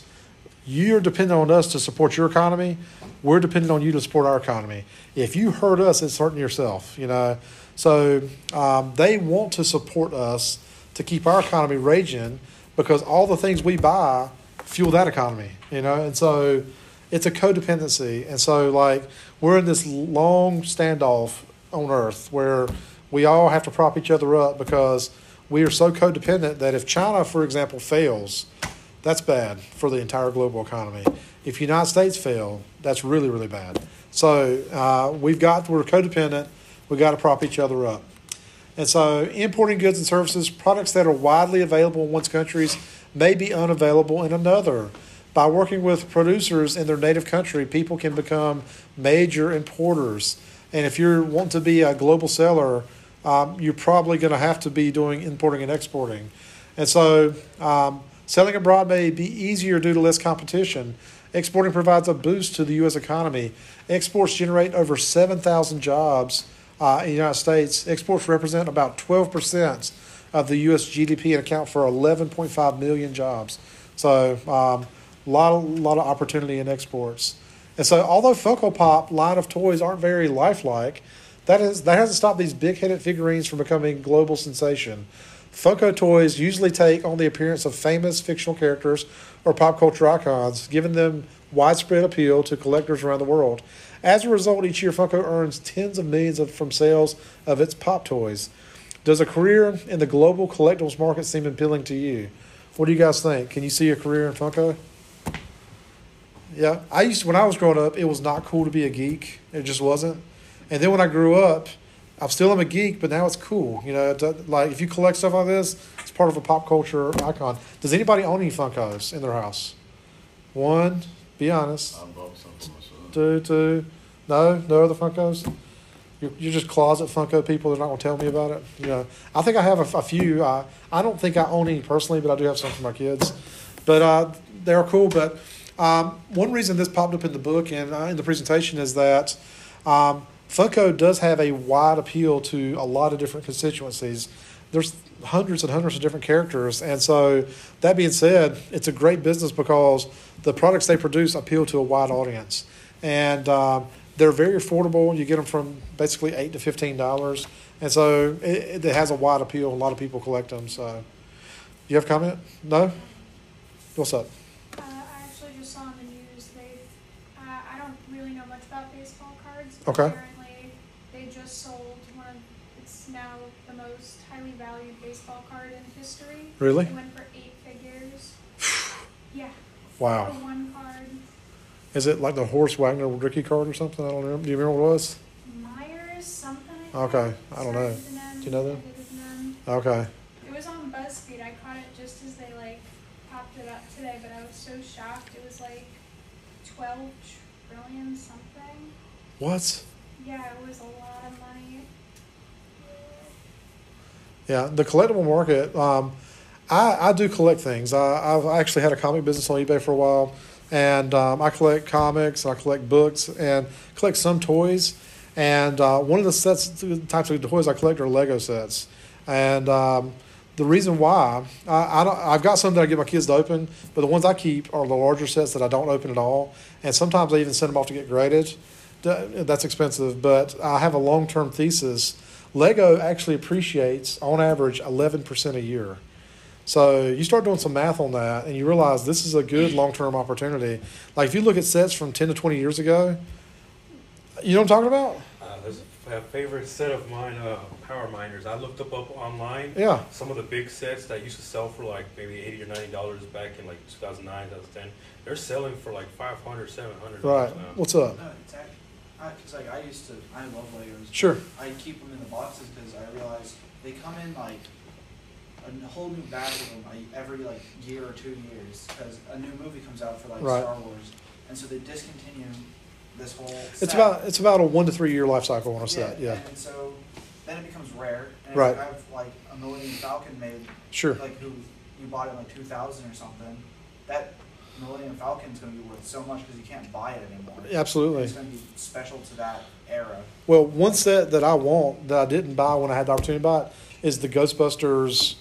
you're dependent on us to support your economy. We're dependent on you to support our economy. If you hurt us, it's hurting yourself. You know, so um, they want to support us to keep our economy raging because all the things we buy fuel that economy. You know, and so it's a codependency. And so like we're in this long standoff on Earth where we all have to prop each other up because we are so codependent that if China, for example, fails, that's bad for the entire global economy. If United States fail, that's really, really bad. So uh, we've got we're codependent. We've got to prop each other up. And so importing goods and services, products that are widely available in one's countries may be unavailable in another. By working with producers in their native country, people can become major importers. And if you're wanting to be a global seller, um, you're probably going to have to be doing importing and exporting. And so um, selling abroad may be easier due to less competition. Exporting provides a boost to the U.S. economy. Exports generate over 7,000 jobs uh, in the United States. Exports represent about 12% of the U.S. GDP and account for 11.5 million jobs. So, um, a lot of, lot of opportunity in exports. And so, although Funko Pop line of toys aren't very lifelike, that is that hasn't stopped these big-headed figurines from becoming global sensation. Funko toys usually take on the appearance of famous fictional characters or pop culture icons, giving them widespread appeal to collectors around the world. As a result, each year Funko earns tens of millions of, from sales of its pop toys. Does a career in the global collectibles market seem appealing to you? What do you guys think? Can you see a career in Funko? Yeah, I used to, when I was growing up, it was not cool to be a geek. It just wasn't. And then when I grew up, I'm still am a geek, but now it's cool. You know, to, like if you collect stuff like this, it's part of a pop culture icon. Does anybody own any Funkos in their house? One, be honest. I bought some for my son. Two, two. No, no other Funkos. You're, you're just closet Funko people. They're not going to tell me about it. You know, I think I have a, a few. I I don't think I own any personally, but I do have some for my kids. But uh, they're cool. But um, one reason this popped up in the book and uh, in the presentation is that um, Funko does have a wide appeal to a lot of different constituencies. There's hundreds and hundreds of different characters, and so that being said, it's a great business because the products they produce appeal to a wide audience, and um, they're very affordable. You get them from basically eight to fifteen dollars, and so it, it has a wide appeal. A lot of people collect them. So, you have a comment? No. What's up? Uh, I actually just saw on the news they, uh, I don't really know much about baseball cards. but Okay. Apparently, they just sold one of, it's now the most highly valued baseball card in history. Really? It went for eight figures. Yeah. Wow. For one card. Is it like the Honus Wagner rookie card or something? I don't remember. Do you remember what it was? Myers something. Okay. I don't know. Started with an M, Do you know them? ended with an M. Okay. It was on BuzzFeed. I caught it just as they like popped it up today, but I was so shocked. It was like twelve trillion something. What? Yeah, it was a lot of money. Yeah, the collectible market. Um, I, I do collect things. I, I've actually had a comic business on eBay for a while, and um, I collect comics, I collect books, and collect some toys. And uh, one of the sets, the types of toys I collect are Lego sets. And um, the reason why I, I don't, I've got some that I get my kids to open, but the ones I keep are the larger sets that I don't open at all. And sometimes I even send them off to get graded. Th- That's expensive, but I have a long term thesis. Lego actually appreciates on average 11% a year. So you start doing some math on that and you realize this is a good long term opportunity. Like if you look at sets from 10 to 20 years ago, you know what I'm talking about? Uh, there's a favorite set of mine, uh, Power Miners. I looked up, up online. Yeah. Some of the big sets that used to sell for like maybe eighty or ninety dollars back in like 2009, 2010, they're selling for like 500 $700 Right. now. What's up? No, it's cause like I used to, I love Legos. Sure. I keep them in the boxes because I realize they come in like a whole new batch of them like, every like year or two years because a new movie comes out for like Right. Star Wars, and so they discontinue this whole. It's about it's about a one to three year life cycle on a set. Yeah. And so then it becomes rare. And Right. if you have like a Millennium Falcon made, Sure. like who you bought in like 2000 or something, that Millennium Falcon is going to be worth so much because you can't buy it anymore. Absolutely. It's going to be special to that era. Well, one set that I want that I didn't buy when I had the opportunity to buy it is the Ghostbusters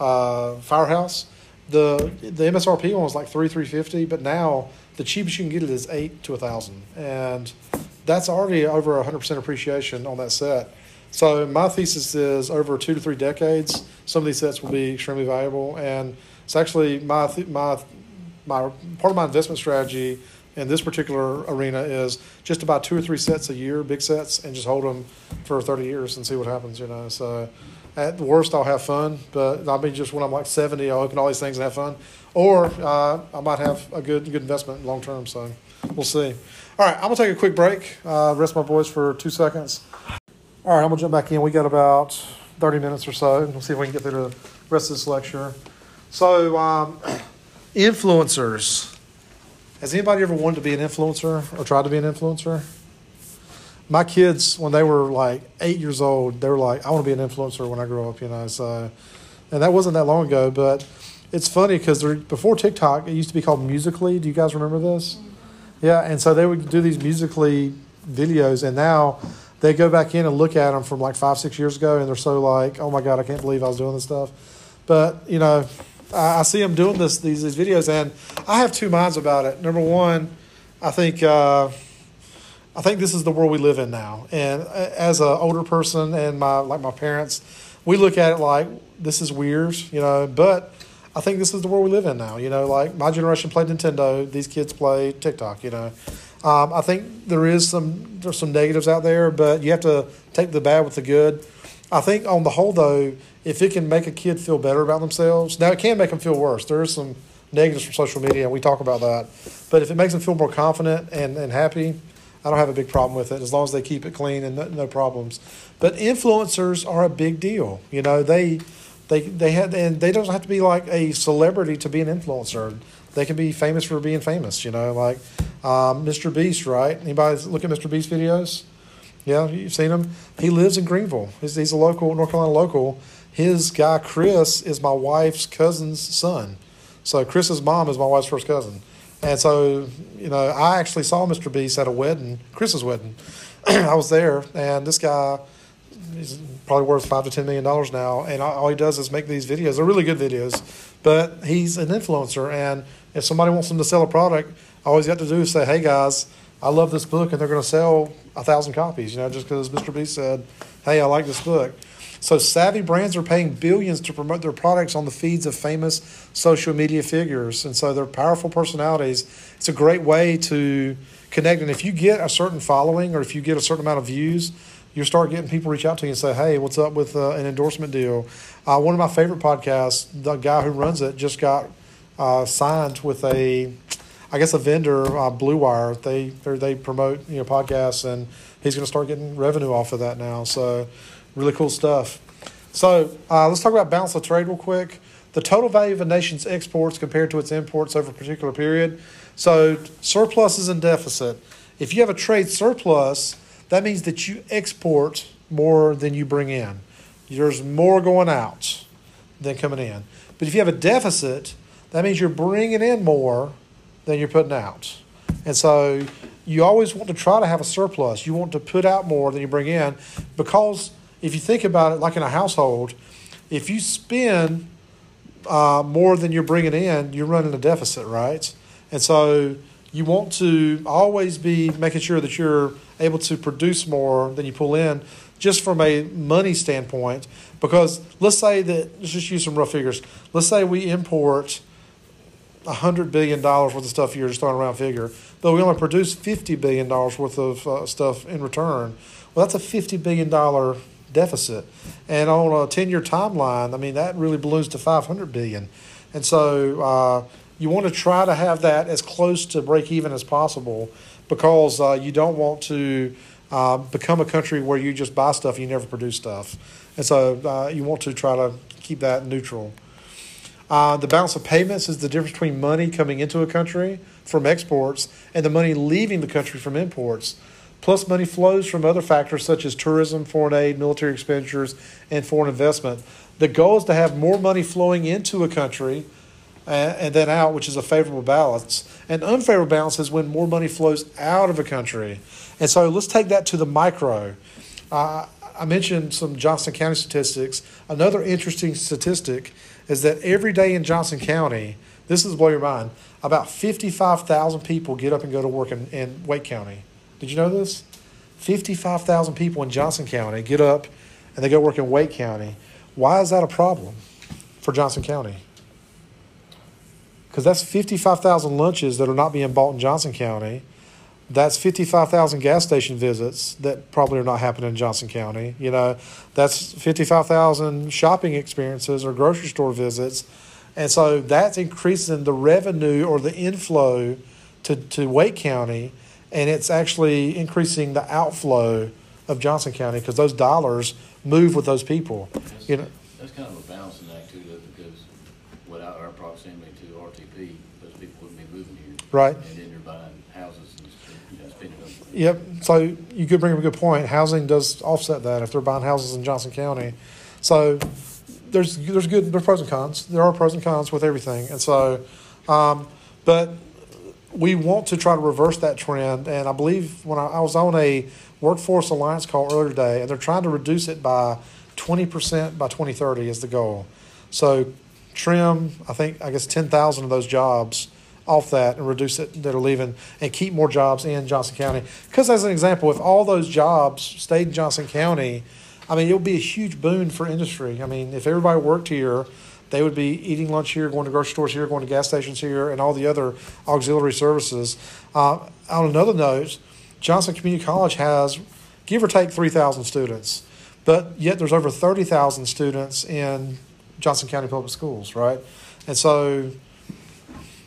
uh, Firehouse. The the MSRP one was like three three fifty, but now the cheapest you can get it is eight to a thousand, and that's already over hundred percent appreciation on that set. So my thesis is over two to three decades, some of these sets will be extremely valuable, and it's actually my th- my my part of my investment strategy in this particular arena is just about two or three sets a year, big sets, and just hold them for 30 years and see what happens, you know. So at the worst, I'll have fun, but I'll be just when I'm like 70, I'll open all these things and have fun. Or uh, I might have a good good investment long term, so we'll see. All right, I'm going to take a quick break, uh, rest my voice for two seconds. All right, I'm going to jump back in. We got about 30 minutes or so, and we'll see if we can get through the rest of this lecture. So, um, influencers. Has anybody ever wanted to be an influencer or tried to be an influencer? My kids, when they were like eight years old, they were like, "I want to be an influencer when I grow up," you know. So, and that wasn't that long ago, but it's funny because before TikTok, it used to be called Musical.ly. Do you guys remember this? Mm-hmm. Yeah, and so they would do these Musical.ly videos, and now they go back in and look at them from like five, six years ago, and they're so like, "Oh my god, I can't believe I was doing this stuff." But you know, I, see them doing this these, these videos, and I have two minds about it. Number one, I think uh, I think this is the world we live in now, and as an older person and my like my parents, we look at it like this is weird, you know. But I think this is the world we live in now. You know, like my generation played Nintendo, these kids play TikTok. You know, um, I think there is some there's some negatives out there, but you have to take the bad with the good. I think on the whole, though, if it can make a kid feel better about themselves, now it can make them feel worse. There is some negatives from social media, and we talk about that. But if it makes them feel more confident and, and happy, I don't have a big problem with it as long as they keep it clean and no, no problems. But influencers are a big deal. You know, they they they had and they don't have to be like a celebrity to be an influencer. They can be famous for being famous. You know, like um, Mr. Beast, right? Anybody look at Mr. Beast videos? Yeah, you've seen him. He lives in Greenville. He's, he's a local North Carolina local. His guy Chris is my wife's cousin's son. So Chris's mom is my wife's first cousin. And so, you know, I actually saw Mr. Beast at a wedding, Chris's wedding. I was there, and this guy, he's probably worth five to ten million dollars now, and all he does is make these videos. They're really good videos, but he's an influencer, and if somebody wants him to sell a product, all he's got to do is say, "Hey guys, I love this book, and they're going to sell a thousand copies." You know, just because Mr. Beast said, "Hey, I like this book." So savvy brands are paying billions to promote their products on the feeds of famous social media figures, and so they're powerful personalities. It's a great way to connect. And if you get a certain following, or if you get a certain amount of views, you start getting people reach out to you and say, "Hey, what's up with uh, an endorsement deal?" Uh, one of my favorite podcasts, the guy who runs it, just got uh, signed with a, I guess a vendor, uh, Blue Wire. They they're- promote you know podcasts, and he's going to start getting revenue off of that now. So, really cool stuff. So uh, let's talk about balance of trade real quick. The total value of a nation's exports compared to its imports over a particular period. So surpluses and deficit. If you have a trade surplus, that means that you export more than you bring in. There's more going out than coming in. But if you have a deficit, that means you're bringing in more than you're putting out. And so you always want to try to have a surplus. You want to put out more than you bring in because if you think about it, like in a household, if you spend uh, more than you're bringing in, you're running a deficit, right? And so you want to always be making sure that you're able to produce more than you pull in, just from a money standpoint. Because let's say that let's just use some rough figures. Let's say we import hundred billion dollars worth of stuff. You're just throwing around figure, but we only produce fifty billion dollars worth of uh, stuff in return. Well, that's a fifty billion dollar deficit, and on a ten year timeline, I mean that really balloons to five hundred billion, and so uh, you want to try to have that as close to break even as possible, because uh, you don't want to uh, become a country where you just buy stuff and you never produce stuff, and so uh, you want to try to keep that neutral. Uh, the balance of payments is the difference between money coming into a country from exports and the money leaving the country from imports. Plus, money flows from other factors such as tourism, foreign aid, military expenditures, and foreign investment. The goal is to have more money flowing into a country uh, and then out, which is a favorable balance. An unfavorable balance is when more money flows out of a country. And so let's take that to the micro. Uh, I mentioned some Johnston County statistics. Another interesting statistic is that every day in Johnston County, this is blow your mind, about 55,000 people get up and go to work in, in Wake County. Did you know this? 55,000 people in Johnston County get up and they go work in Wake County. Why is that a problem for Johnston County? Because that's 55,000 lunches that are not being bought in Johnston County. That's 55,000 gas station visits that probably are not happening in Johnston County. You know, that's 55,000 shopping experiences or grocery store visits. And so that's increasing the revenue or the inflow to, to Wake County, and it's actually increasing the outflow of Johnston County because those dollars move with those people. That's, You know, that's kind of a balancing act too, though, because without our proximity to RTP, those people wouldn't be moving here. Right. And then they're buying houses and, you know, spending them. Yep. So you could bring up a good point. Housing does offset that if they're buying houses in Johnston County. So there's there's good there's pros and cons. There are pros and cons with everything, and so, um, but we want to try to reverse that trend. And I believe when I, I was on a workforce alliance call earlier today, and they're trying to reduce it by twenty percent by twenty thirty is the goal. So trim, I think I guess ten thousand of those jobs off that and reduce it that are leaving and keep more jobs in Johnston County. Because as an example, if all those jobs stayed in Johnston County, I mean it would be a huge boon for industry. I mean if everybody worked here, they would be eating lunch here, going to grocery stores here, going to gas stations here, and all the other auxiliary services. Uh, on another note, Johnston Community College has give or take three thousand students, but yet there's over thirty thousand students in Johnston County Public Schools, right? And so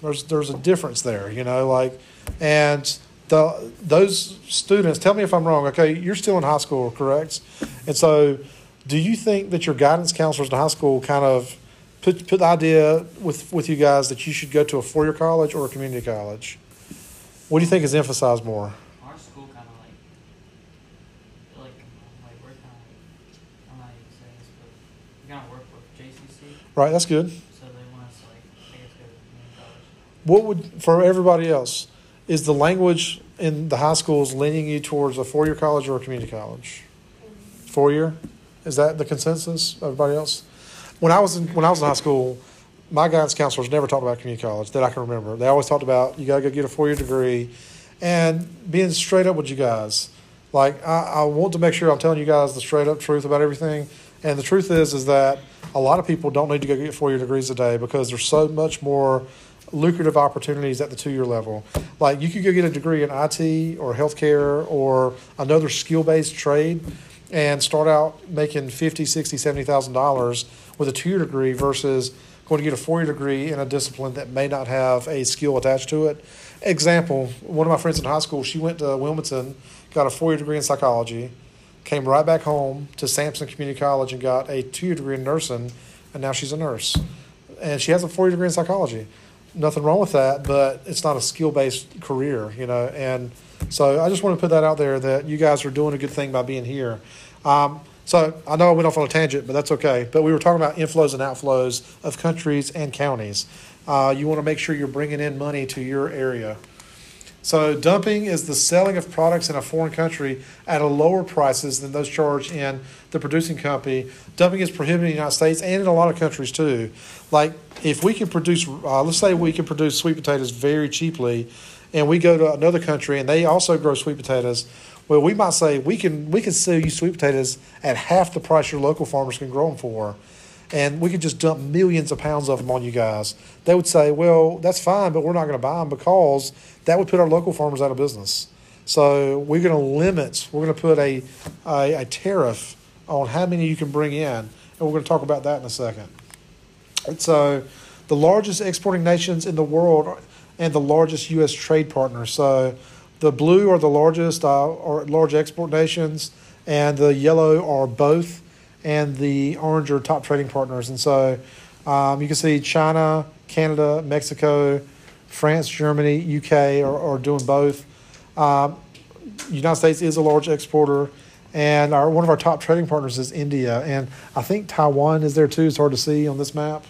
There's there's a difference there, you know, like, and the those students. Tell me if I'm wrong. Okay, you're still in high school, correct? And so, do you think that your guidance counselors in high school kind of put put the idea with with you guys that you should go to a four year college or a community college? What do you think is emphasized more? Our school kind of like, like, like we're kind of like, I'm not even saying this, but we kind of work with JCC, Right, that's good. so they want us to like, I guess go to. What would for everybody else is the language in the high schools leaning you towards a four year college or a community college? Four year, is that the consensus? Everybody else? When I was in when I was in high school, my guidance counselors never talked about community college that I can remember. They always talked about you got to go get a four year degree, and being straight up with you guys. Like I, I want to make sure I'm telling you guys the straight up truth about everything. And the truth is, is that a lot of people don't need to go get four year degrees a day because there's so much more lucrative opportunities at the two year level. Like you could go get a degree in IT or healthcare or another skill based trade and start out making fifty, sixty, seventy thousand dollars with a two year degree versus going to get a four year degree in a discipline that may not have a skill attached to it. Example, one of my friends in high school, she went to Wilmington, got a four year degree in psychology, came right back home to Sampson Community College and got a two year degree in nursing, and now she's a nurse. And she has a four year degree in psychology. Nothing wrong with that, but it's not a skill based career, you know. And so I just want to put that out there that you guys are doing a good thing by being here. Um, so I know I went off on a tangent, but that's okay. But we were talking about inflows and outflows of countries and counties. Uh, you want to make sure you're bringing in money to your area. So dumping is the selling of products in a foreign country at a lower prices than those charged in the producing company. Dumping is prohibited in the United States and in a lot of countries too. Like if we can produce, uh, let's say we can produce sweet potatoes very cheaply, and we go to another country and they also grow sweet potatoes. Well, we might say we can we can sell you sweet potatoes at half the price your local farmers can grow them for, and we could just dump millions of pounds of them on you guys. They would say, well, that's fine, but we're not going to buy them because that would put our local farmers out of business. So we're going to limit. We're going to put a, a a tariff on how many you can bring in, and we're going to talk about that in a second. And so, the largest exporting nations in the world and the largest U.S. trade partners. So, the blue are the largest, uh, are large export nations, and the yellow are both, and the orange are top trading partners. And so, um, you can see China, Canada, Mexico, France, Germany, UK are, are doing both. Um, United States is a large exporter, and our one of our top trading partners is India, and I think Taiwan is there too. It's hard to see on this map.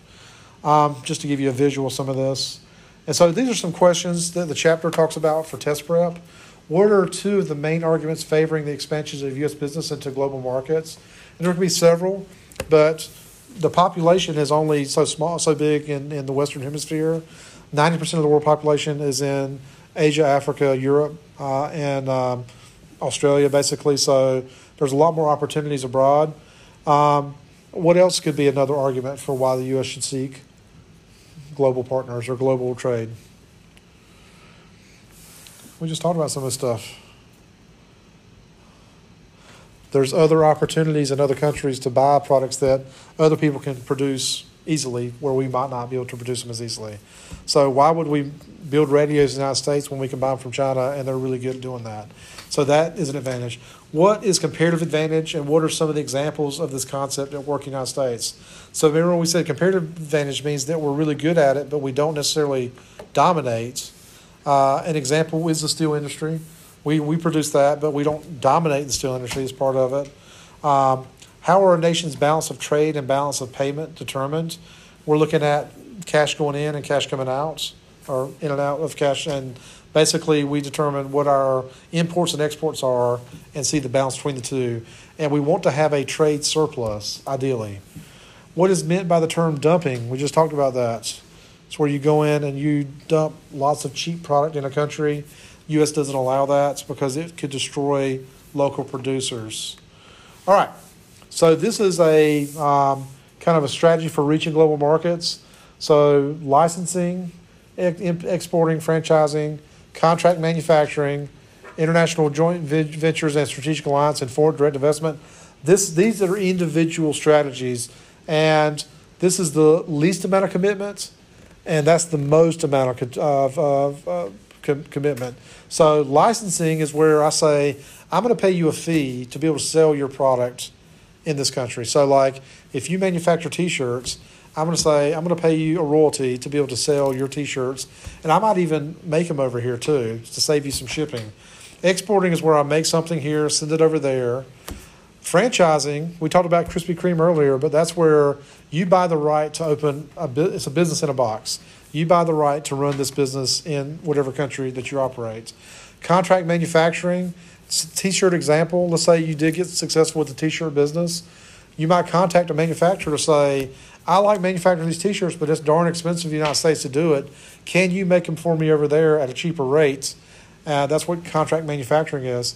Um, just to give you a visual of some of this. And so these are some questions that the chapter talks about for test prep. What are two of the main arguments favoring the expansion of U.S. business into global markets? There can be several, but the population is only so small, so big in, in the Western Hemisphere. 90% of the world population is in Asia, Africa, Europe, uh, and um, Australia, basically. So there's a lot more opportunities abroad. Um, what else could be another argument for why the U.S. should seek global partners or global trade? We just talked about some of this stuff. There's other opportunities in other countries to buy products that other people can produce easily where we might not be able to produce them as easily. So why would we build radios in the United States when we can buy them from China and they're really good at doing that? So that is an advantage. What is comparative advantage and what are some of the examples of this concept at work in the United States? So remember when we said comparative advantage means that we're really good at it, but we don't necessarily dominate. Uh, an example is the steel industry. We, we produce that, but we don't dominate the steel industry as part of it. Um, how are a nation's balance of trade and balance of payment determined? We're looking at cash going in and cash coming out, or in and out of cash. And basically, we determine what our imports and exports are and see the balance between the two. And we want to have a trade surplus, ideally. What is meant by the term dumping? We just talked about that. It's where you go in and you dump lots of cheap product in a country. U.S. doesn't allow that because it could destroy local producers. All right. So this is a um, kind of a strategy for reaching global markets. So licensing, ex- exporting, franchising, contract manufacturing, international joint ventures and strategic alliance, and foreign direct investment. This these are individual strategies, and this is the least amount of commitment and that's the most amount of, of, of com- commitment. So licensing is where I say I'm going to pay you a fee to be able to sell your product in this country. So like if you manufacture T-shirts, I'm going to say I'm going to pay you a royalty to be able to sell your T-shirts, and I might even make them over here too to save you some shipping. Exporting is where I make something here, send it over there. Franchising, we talked about Krispy Kreme earlier, but that's where you buy the right to open a it's a business in a box. You buy the right to run this business in whatever country that you operate. Contract manufacturing, t shirt example, let's say you did get successful with the t-shirt business, you might contact a manufacturer to say, I like manufacturing these t-shirts, but it's darn expensive in the United States to do it. Can you make them for me over there at a cheaper rate? Uh, that's what contract manufacturing is.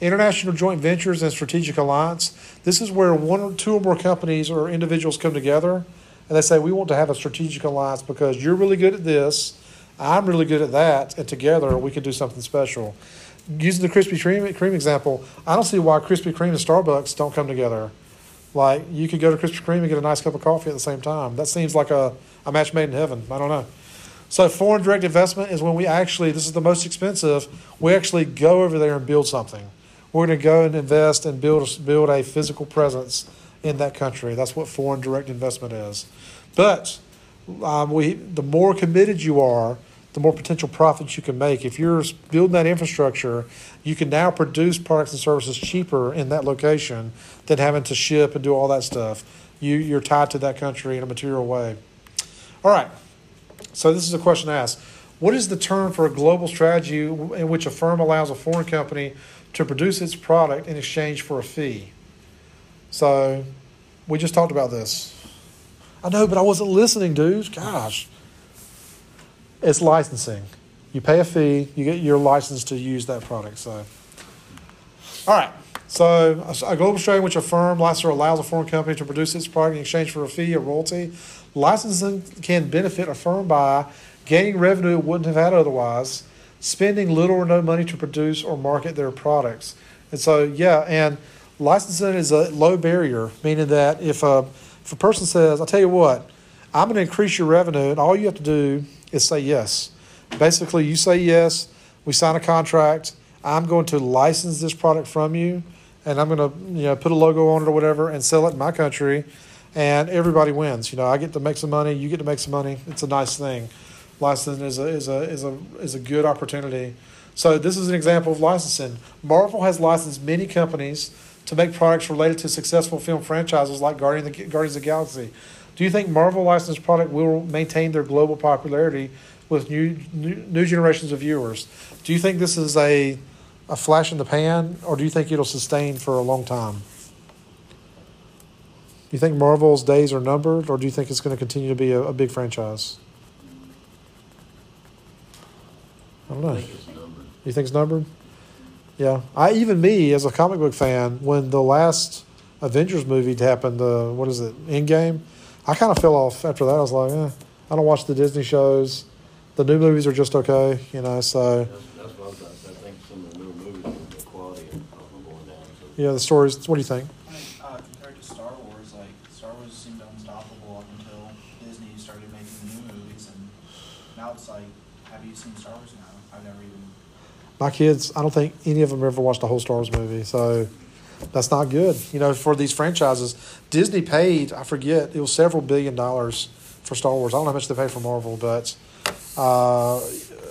International joint ventures and strategic alliance. This is where one or two or more companies or individuals come together and they say, We want to have a strategic alliance because you're really good at this, I'm really good at that, and together we can do something special. Using the Krispy Kreme, example, I don't see why Krispy Kreme and Starbucks don't come together. Like, you could go to Krispy Kreme and get a nice cup of coffee at the same time. That seems like a, a match made in heaven. I don't know. So foreign direct investment is when we actually, this is the most expensive, we actually go over there and build something. We're going to go and invest and build, build a physical presence in that country. That's what foreign direct investment is. But um, we, the more committed you are, the more potential profits you can make. If you're building that infrastructure, you can now produce products and services cheaper in that location than having to ship and do all that stuff. You, you're tied to that country in a material way. All right. So this is a question asked. What is the term for a global strategy in which a firm allows a foreign company to produce its product in exchange for a fee? So we just talked about this. I know, but I wasn't listening, dude. Gosh. It's licensing. You pay a fee, you get your license to use that product. So, all right. So, a global strategy which a firm licensor allows a foreign company to produce its product in exchange for a fee or royalty. Licensing can benefit a firm by gaining revenue it wouldn't have had otherwise, spending little or no money to produce or market their products. And so, yeah, and licensing is a low barrier, meaning that if a, if a person says, I'll tell you what, I'm going to increase your revenue, and all you have to do is say yes. Basically, you say yes, we sign a contract, I'm going to license this product from you, and I'm going to you know put a logo on it or whatever and sell it in my country, and everybody wins. You know, I get to make some money, you get to make some money. It's a nice thing. Licensing is a is a is a is a good opportunity. So this is an example of licensing. Marvel has licensed many companies to make products related to successful film franchises like Guardian the, Guardians of the Galaxy. Do you think Marvel licensed product will maintain their global popularity with new, new new generations of viewers? Do you think this is a a flash in the pan, or do you think it'll sustain for a long time? Do you think Marvel's days are numbered, or do you think it's going to continue to be a, a big franchise? I don't know. I think it's numbered. You think it's numbered? Yeah. I even me as a comic book fan, when the last Avengers movie happened, uh, what is it, Endgame? I kind of fell off after that. I was like, eh, I don't watch the Disney shows. The new movies are just okay, you know. So That's, that's what I was. I think some of the newer movies, the quality is probably going down, so. yeah, the stories. What do you think? I think, uh, compared to Star Wars, like Star Wars seemed unstoppable up until Disney started making the new movies, and now it's like, have you seen Star Wars now? I've never even. My kids, I don't think any of them ever watched a whole Star Wars movie, so that's not good. You know, for these franchises, Disney paid, I forget, it was several billion dollars for Star Wars. I don't know how much they paid for Marvel, but uh,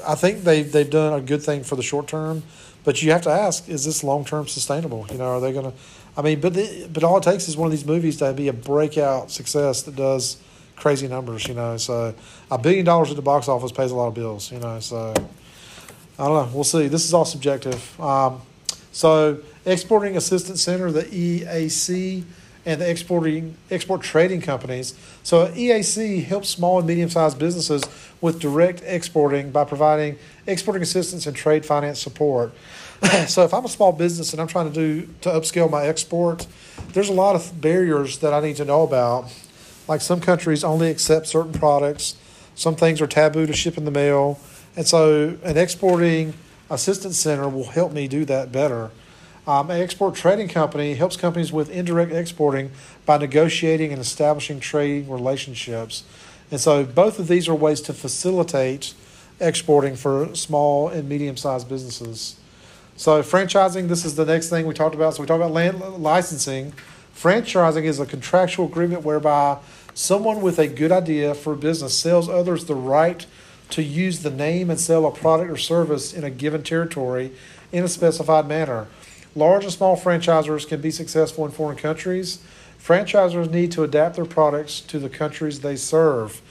I think they they've done a good thing for the short term. But you have to ask, is this long term sustainable? You know, are they going to? I mean, but the, but all it takes is one of these movies to be a breakout success that does crazy numbers. You know, so a billion dollars at the box office pays a lot of bills. You know, so. I don't know. We'll see. This is all subjective. Um, so, Exporting Assistance Center, the EAC, and the exporting export trading companies. So, EAC helps small and medium-sized businesses with direct exporting by providing exporting assistance and trade finance support. so, if I'm a small business and I'm trying to do to upscale my export, there's a lot of barriers that I need to know about. Like some countries only accept certain products. Some things are taboo to ship in the mail. And so, an exporting assistance center will help me do that better. Um, an export trading company helps companies with indirect exporting by negotiating and establishing trading relationships. And so both of these are ways to facilitate exporting for small and medium sized businesses. So franchising, this is the next thing we talked about. So we talked about land licensing. Franchising is a contractual agreement whereby someone with a good idea for a business sells others the right to use the name and sell a product or service in a given territory in a specified manner. Large and small franchisors can be successful in foreign countries. Franchisors need to adapt their products to the countries they serve.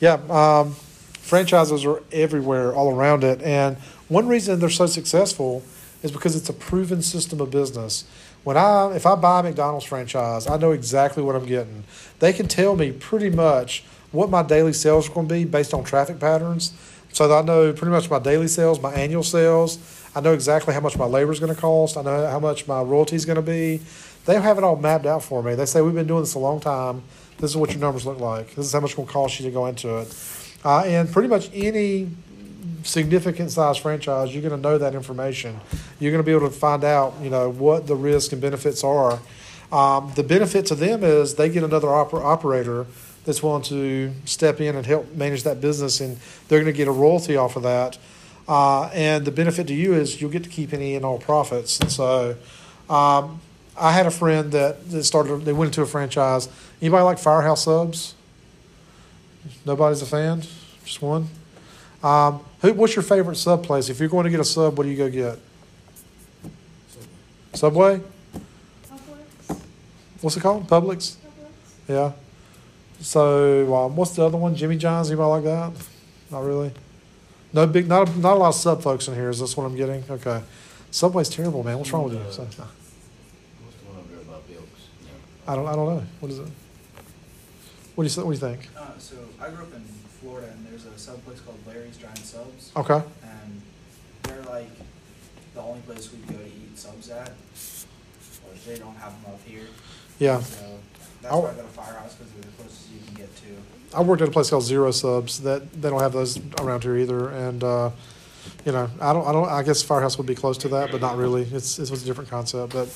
Yeah, um, franchises are everywhere, all around it. And one reason they're so successful is because it's a proven system of business. When I, if I buy a McDonald's franchise, I know exactly what I'm getting. They can tell me pretty much what my daily sales are going to be based on traffic patterns. So I know pretty much my daily sales, my annual sales. I know exactly how much my labor is going to cost. I know how much my royalty is going to be. They have it all mapped out for me. They say we've been doing this a long time. This is what your numbers look like. This is how much it's going to cost you to go into it. Uh, and pretty much any significant size franchise, you're going to know that information. You're going to be able to find out, you know, what the risks and benefits are. Um, the benefit to them is they get another oper- operator that's willing to step in and help manage that business, and they're going to get a royalty off of that. Uh, and the benefit to you is you'll get to keep any and all profits. And so, um, I had a friend that, that started. They went into a franchise. Anybody like Firehouse Subs? Nobody's a fan. Just one. Um, who, what's your favorite sub place? If you're going to get a sub, what do you go get? Subway. Publix, What's it called? Publix. Publix. Yeah. So um, what's the other one? Jimmy John's. Anybody like that? Not really. No big. Not not a lot of sub folks in here. Is this what I'm getting? Okay. Subway's terrible, man. What's wrong with you? So, What's the one over there about Bilks? I don't. I don't know. What is it? What do you What do you think? Uh, so I grew up in Florida, and there's a sub place called Larry's Giant Subs, Okay. and they're like the only place we can go to eat subs at. Or they don't have them up here. Yeah. So that's why I go to Firehouse because they're the closest you can get to. I worked at a place called Zero Subs that they don't have those around here either, and uh, you know, I don't, I don't, I guess Firehouse would be close to that, but not really. It's it was a different concept. But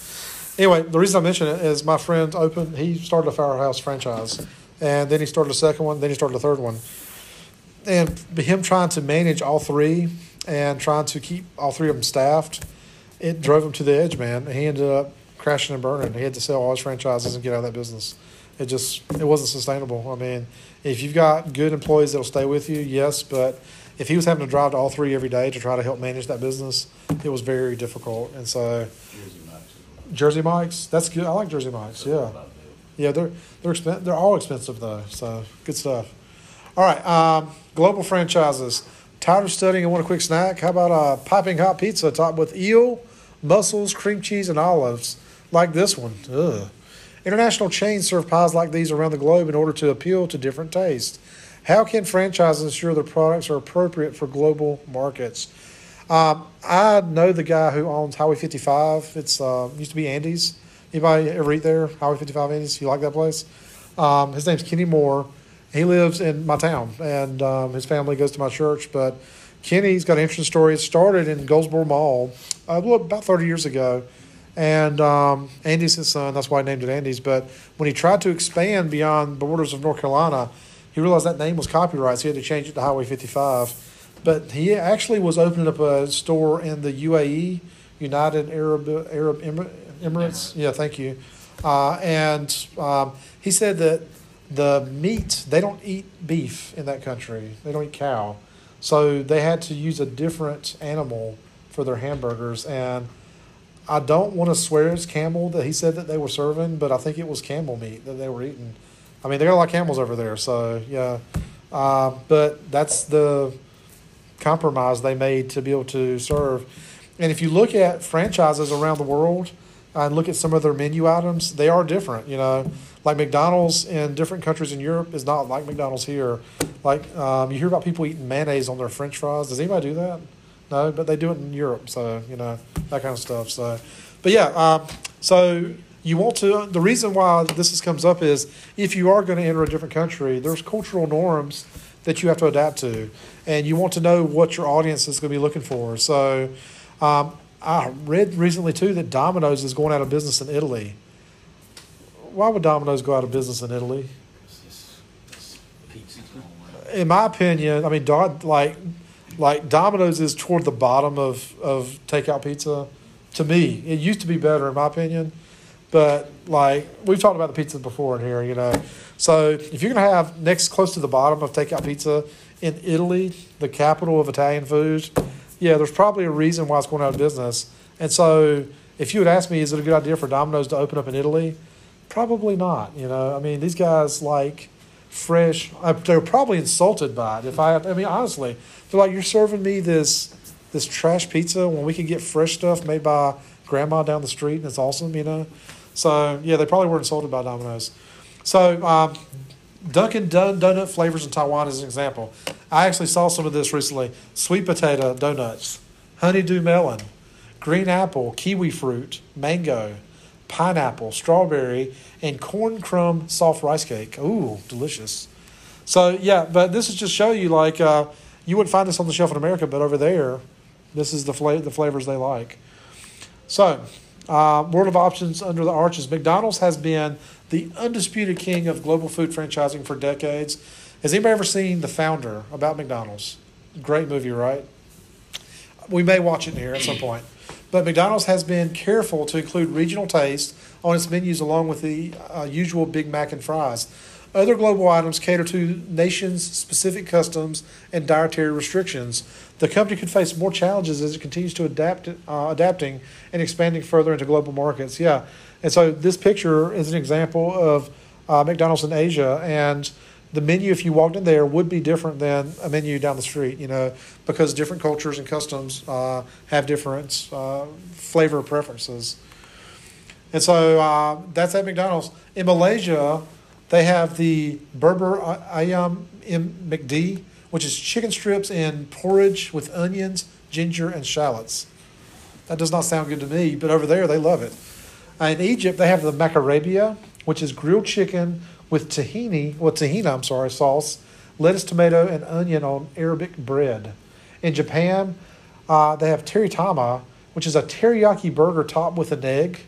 anyway, the reason I mention it is my friend opened. He started a Firehouse franchise, and then he started a second one. Then he started a third one, and him trying to manage all three and trying to keep all three of them staffed, it drove him to the edge, man. He ended up crashing and burning. He had to sell all his franchises and get out of that business. It just it wasn't sustainable. I mean, if you've got good employees that'll stay with you, yes, but if he was having to drive to all three every day to try to help manage that business, it was very difficult. And so Jersey Mike's, Jersey Mike's that's good. I like Jersey Mike's. Yeah. Yeah, they're they're expen- they're all expensive though, so good stuff. All right, um, global franchises. Tired of studying and want a quick snack? How about a piping hot pizza topped with eel, mussels, cream cheese, and olives, like this one? Ugh. International chains serve pies like these around the globe in order to appeal to different tastes. How can franchises ensure their products are appropriate for global markets? Um, I know the guy who owns Highway 55. It's uh, used to be Andy's. Anybody ever eat there? Highway 55 Andy's? You like that place? Um, his name's Kenny Moore. He lives in my town, and um, his family goes to my church. But Kenny's got an interesting story. It started in Goldsboro Mall uh, about 30 years ago. And um, Andy's his son. That's why I named it Andy's. But when he tried to expand beyond the borders of North Carolina, he realized that name was copyright, so he had to change it to Highway 55. But he actually was opening up a store in the UAE, United Arab Arab Emir- Emirates. Yeah, thank you. Uh, and um, he said that the meat they don't eat beef in that country. They don't eat cow, so they had to use a different animal for their hamburgers. And I don't want to swear it's camel that he said that they were serving, but I think it was camel meat that they were eating. I mean, they got a lot of camels over there, so yeah. Uh, but that's the compromise they made to be able to serve. And if you look at franchises around the world uh, and look at some of their menu items, they are different. You know, like McDonald's in different countries in Europe is not like McDonald's here. Like um, you hear about people eating mayonnaise on their French fries. Does anybody do that? No, but they do it in Europe. So you know that kind of stuff. So, but yeah. Um, so you want to. The reason why this is, comes up is if you are going to enter a different country, there's cultural norms that you have to adapt to, and you want to know what your audience is going to be looking for. So, um, I read recently too that Domino's is going out of business in Italy. Why would Domino's go out of business in Italy? It's just, it's pizza. in my opinion, I mean, like like Domino's is toward the bottom of of takeout pizza. To me, it used to be better in my opinion, but like we've talked about the pizza before in here, you know. So if you're gonna have next close to the bottom of takeout pizza in Italy, the capital of Italian food, yeah, there's probably a reason why it's going out of business. And so if you would ask me, is it a good idea for Domino's to open up in Italy? Probably not. You know, I mean, these guys like fresh. I, they're probably insulted by it. If I, I mean, honestly, they're like, you're serving me this this trash pizza when we can get fresh stuff made by grandma down the street and it's awesome. You know, so yeah, they probably were insulted by Domino's. So um, Dunkin' Dun- Donut flavors in Taiwan is an example. I actually saw some of this recently. Sweet potato donuts, honeydew melon, green apple, kiwi fruit, mango, pineapple, strawberry, and corn crumb soft rice cake. Ooh, delicious. So yeah, but this is just show you like uh, you wouldn't find this on the shelf in America, but over there, this is the fla- the flavors they like. So, uh, world of options under the arches. McDonald's has been the undisputed king of global food franchising for decades. Has anybody ever seen The Founder about McDonald's? Great movie, right? We may watch it here at some point. But McDonald's has been careful to include regional taste on its menus along with the uh, usual Big Mac and fries. Other global items cater to nations' specific customs and dietary restrictions. The company could face more challenges as it continues to adapt, uh, adapting and expanding further into global markets. Yeah, and so this picture is an example of uh, McDonald's in Asia, and the menu, if you walked in there, would be different than a menu down the street. You know, because different cultures and customs uh, have different uh, flavor preferences. And so uh, that's at McDonald's. In Malaysia, they have the Bubur Ayam McD, which is chicken strips in porridge with onions, ginger, and shallots. That does not sound good to me, but over there they love it. In Egypt, they have the McArabia, which is grilled chicken with tahini, well, tahina, I'm sorry, sauce, lettuce, tomato, and onion on Arabic bread. In Japan, uh, they have teritama, which is a teriyaki burger topped with an egg.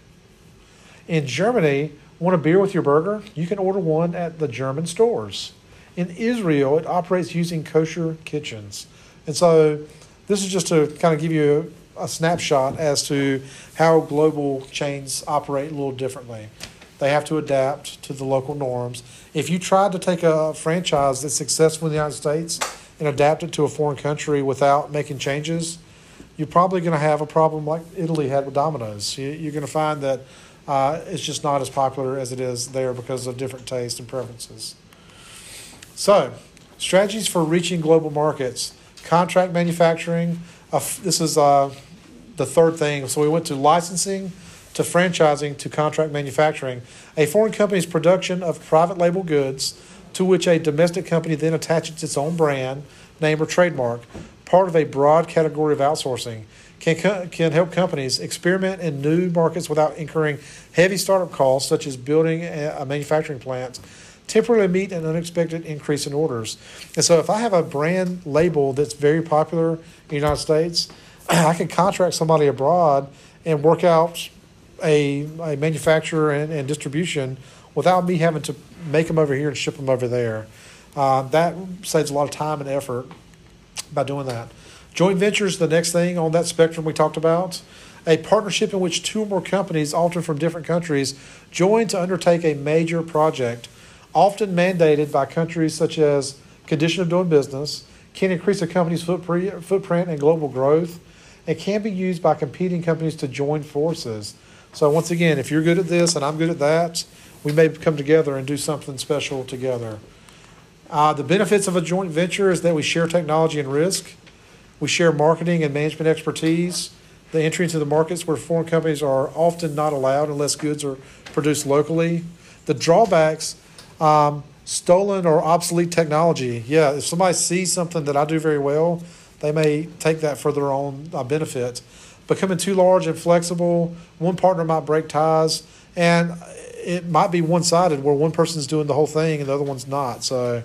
In Germany, want a beer with your burger? You can order one at the German stores. In Israel, it operates using kosher kitchens. And so this is just to kind of give you a, snapshot as to how global chains operate a little differently. They have to adapt to the local norms. If you tried to take a franchise that's successful in the United States and adapt it to a foreign country without making changes, you're probably going to have a problem like Italy had with Domino's. You, you're going to find that uh, it's just not as popular as it is there because of different tastes and preferences. So, strategies for reaching global markets. Contract manufacturing. Uh, this is uh, the third thing. So we went to licensing, to franchising, to contract manufacturing. A foreign company's production of private label goods to which a domestic company then attaches its own brand, name, or trademark, part of a broad category of outsourcing, can, co- can help companies experiment in new markets without incurring heavy startup costs, such as building a, manufacturing plant, temporarily meet an unexpected increase in orders. And so, if I have a brand label that's very popular in the United States, I can contract somebody abroad and work out a, a manufacturer and, and distribution without me having to make them over here and ship them over there. Uh, that saves a lot of time and effort by doing that. Joint ventures, the next thing on that spectrum we talked about. A partnership in which two or more companies, often from different countries, join to undertake a major project, often mandated by countries such as condition of doing business, can increase a company's footprint and global growth, and can be used by competing companies to join forces. So, once again, if you're good at this and I'm good at that, we may come together and do something special together. Uh, the benefits of a joint venture is that we share technology and risk. We share marketing and management expertise. The entry into the markets where foreign companies are often not allowed unless goods are produced locally. The drawbacks um, stolen or obsolete technology. Yeah, if somebody sees something that I do very well, they may take that for their own uh, benefit. Becoming too large and flexible, one partner might break ties, and it might be one sided where one person's doing the whole thing and the other one's not. So,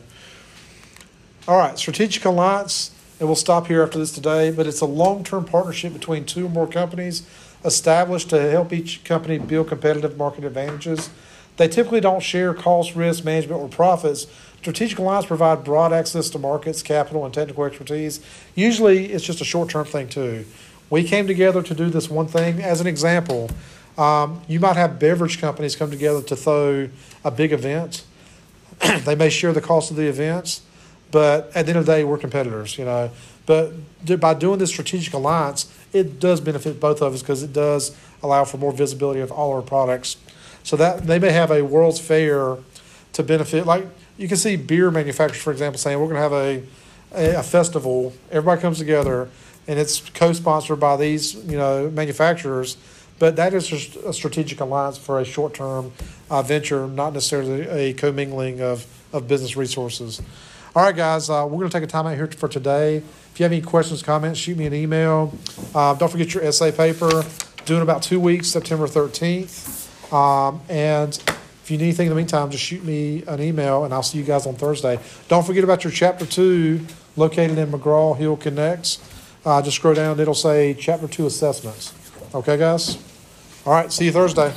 all right, strategic alliance, and we'll stop here after this today, but it's a long term partnership between two or more companies established to help each company build competitive market advantages. They typically don't share cost, risk management, or profits. Strategic alliances provide broad access to markets, capital, and technical expertise. Usually, it's just a short-term thing too. We came together to do this one thing. As an example, um, you might have beverage companies come together to throw a big event. they may share the cost of the events, but at the end of the day, we're competitors, you know. But by doing this strategic alliance, it does benefit both of us because it does allow for more visibility of all our products. So that they may have a World's Fair to benefit, like you can see beer manufacturers, for example, saying we're going to have a, a, a festival. Everybody comes together, and it's co-sponsored by these, you know, manufacturers. But that is just a strategic alliance for a short-term uh, venture, not necessarily a commingling of, of business resources. All right, guys, uh, we're going to take a time out here for today. If you have any questions, comments, shoot me an email. Uh, don't forget your essay paper. Due in about two weeks, September 13th. Um, and if you need anything in the meantime, just shoot me an email and I'll see you guys on Thursday. Don't forget about your chapter two located in McGraw Hill Connects. Uh, just scroll down, it'll say chapter two assessments. Okay, guys? All right, see you Thursday.